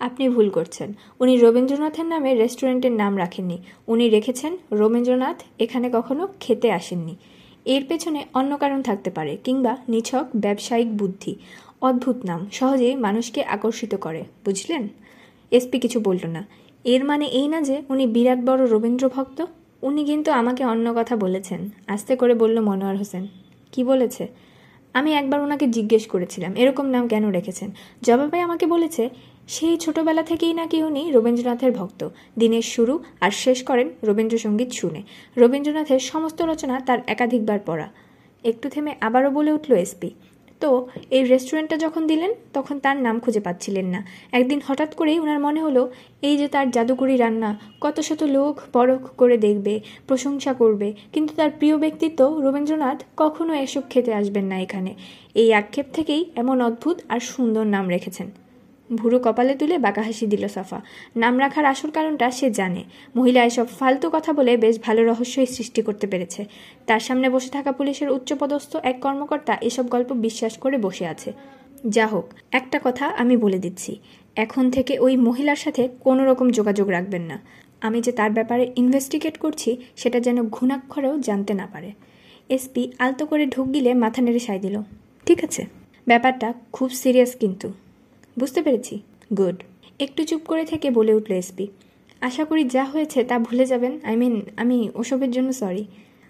আপনি ভুল করছেন। উনি রবীন্দ্রনাথের নামে রেস্টুরেন্টের নাম রাখেননি। উনি রেখেছেন, রবীন্দ্রনাথ এখানে কখনো খেতে আসেননি। এর পেছনে অন্য কারণ থাকতে পারে, কিংবা নিছক ব্যবসায়িক বুদ্ধি। অদ্ভুত নাম, সহজেই মানুষকে আকর্ষিত করে, বুঝলেন? এসপি কিছু বলল না। এর মানে এই না যে উনি বিরাট বড় রবীন্দ্র ভক্ত উনি কিন্তু আমাকে অন্য কথা বলেছেন। আস্তে করে বলল মনোয়ার হোসেন। কি বলেছে? আমি একবার ওনাকে জিজ্ঞেস করেছিলাম, এরকম নাম কেন রেখেছেন? জবাবে আমাকে বলেছে সেই ছোটবেলা থেকেই নাকি উনি রবীন্দ্রনাথের ভক্ত। দিনের শুরু আর শেষ করেন রবীন্দ্রসঙ্গীত শুনে। রবীন্দ্রনাথের সমস্ত রচনা তার একাধিকবার পড়া। একটু থেমে আবারও বলে উঠল এসপি তো, এই রেস্টুরেন্টটা যখন দিলেন, তখন তার নাম খুঁজে পাচ্ছিলেন না। একদিন হঠাৎ করেই ওনার মনে হলো, এই যে তার জাদুকরি রান্না, কত শত লোক পরখ করে দেখবে, প্রশংসা করবে। কিন্তু তার প্রিয় ব্যক্তিত্ব রবীন্দ্রনাথ কখনো এসব খেতে আসবেন না এখানে। এই আক্ষেপ থেকেই এমন অদ্ভুত আর সুন্দর নাম রেখেছেন। ভুরু কপালে তুলে বাঁকা হাসি দিল সাফা। নাম রাখার আসল কারণটা সে জানে। মহিলা এসব ফালতু কথা বলে বেশ ভালো রহস্যই সৃষ্টি করতে পেরেছে। তার সামনে বসে থাকা পুলিশের উচ্চপদস্থ এক কর্মকর্তা এসব গল্প বিশ্বাস করে বসে আছে। যা হোক, একটা কথা আমি বলে দিচ্ছি। এখন থেকে ওই মহিলার সাথে কোনো রকম যোগাযোগ রাখবেন না। আমি যে তার ব্যাপারে ইনভেস্টিগেট করছি, সেটা যেন ঘুণাক্ষরেও জানতে না পারে। এসপি আলতো করে ঢুক গিলে মাথা নেড়ে সাই দিল। ঠিক আছে। ব্যাপারটা খুব সিরিয়াস কিন্তু। বুঝতে পেরেছি। গুড। একটু চুপ করে থেকে বলে উঠল এসপি আশা করি যা হয়েছে তা ভুলে যাবেন। আই মিন, আমি ওসবের জন্য সরি।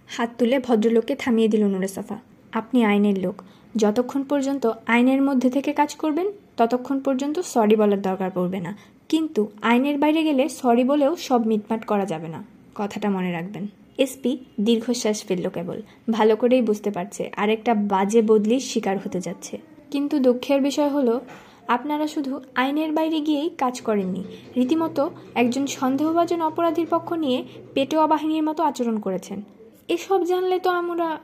হাত তুলে ভদ্রলোককে থামিয়ে দিল নুরে সাফা। আপনি আইনের লোক। যতক্ষণ পর্যন্ত আইনের মধ্যে থেকে কাজ করবেন, ততক্ষণ পর্যন্ত সরি বলার দরকার পড়বে না। কিন্তু আইনের বাইরে গেলে সরি বলেও সব মিটমাট করা যাবে না। কথাটা মনে রাখবেন। এসপি দীর্ঘশ্বাস ফেলল কেবল। ভালো করেই বুঝতে পারছে, আরেকটা বাজে বদলির শিকার হতে যাচ্ছে। কিন্তু দুঃখের বিষয় হলো আপনারা শুধু আইনের বাইরে গিয়েই কাজ করেননি, রীতিমতো একজন সন্দেহভাজন অপরাধীর পক্ষ নিয়ে পেটোয়া বাহিনীর মতো আচরণ করেছেন। এসব জানলে তো আমরা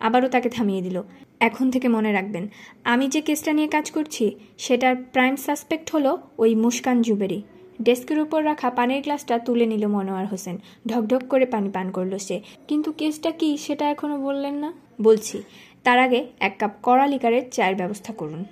আবারও তাকে থামিয়ে দিল। এখন থেকে মনে রাখবেন, আমি যে কেসটা নিয়ে কাজ করছি, সেটার প্রাইম সাসপেক্ট হলো ওই মুস্কান জুবেরি। ডেস্কের উপর রাখা পানির গ্লাসটা তুলে নিল মনোয়ার হোসেন। ঢকঢক করে পানি পান করল সে। কিন্তু কেসটা কি, সেটা এখনও বললেন না? বলছি, তার আগে এক কাপ কড়া লিকারের চায়ের ব্যবস্থা করুন।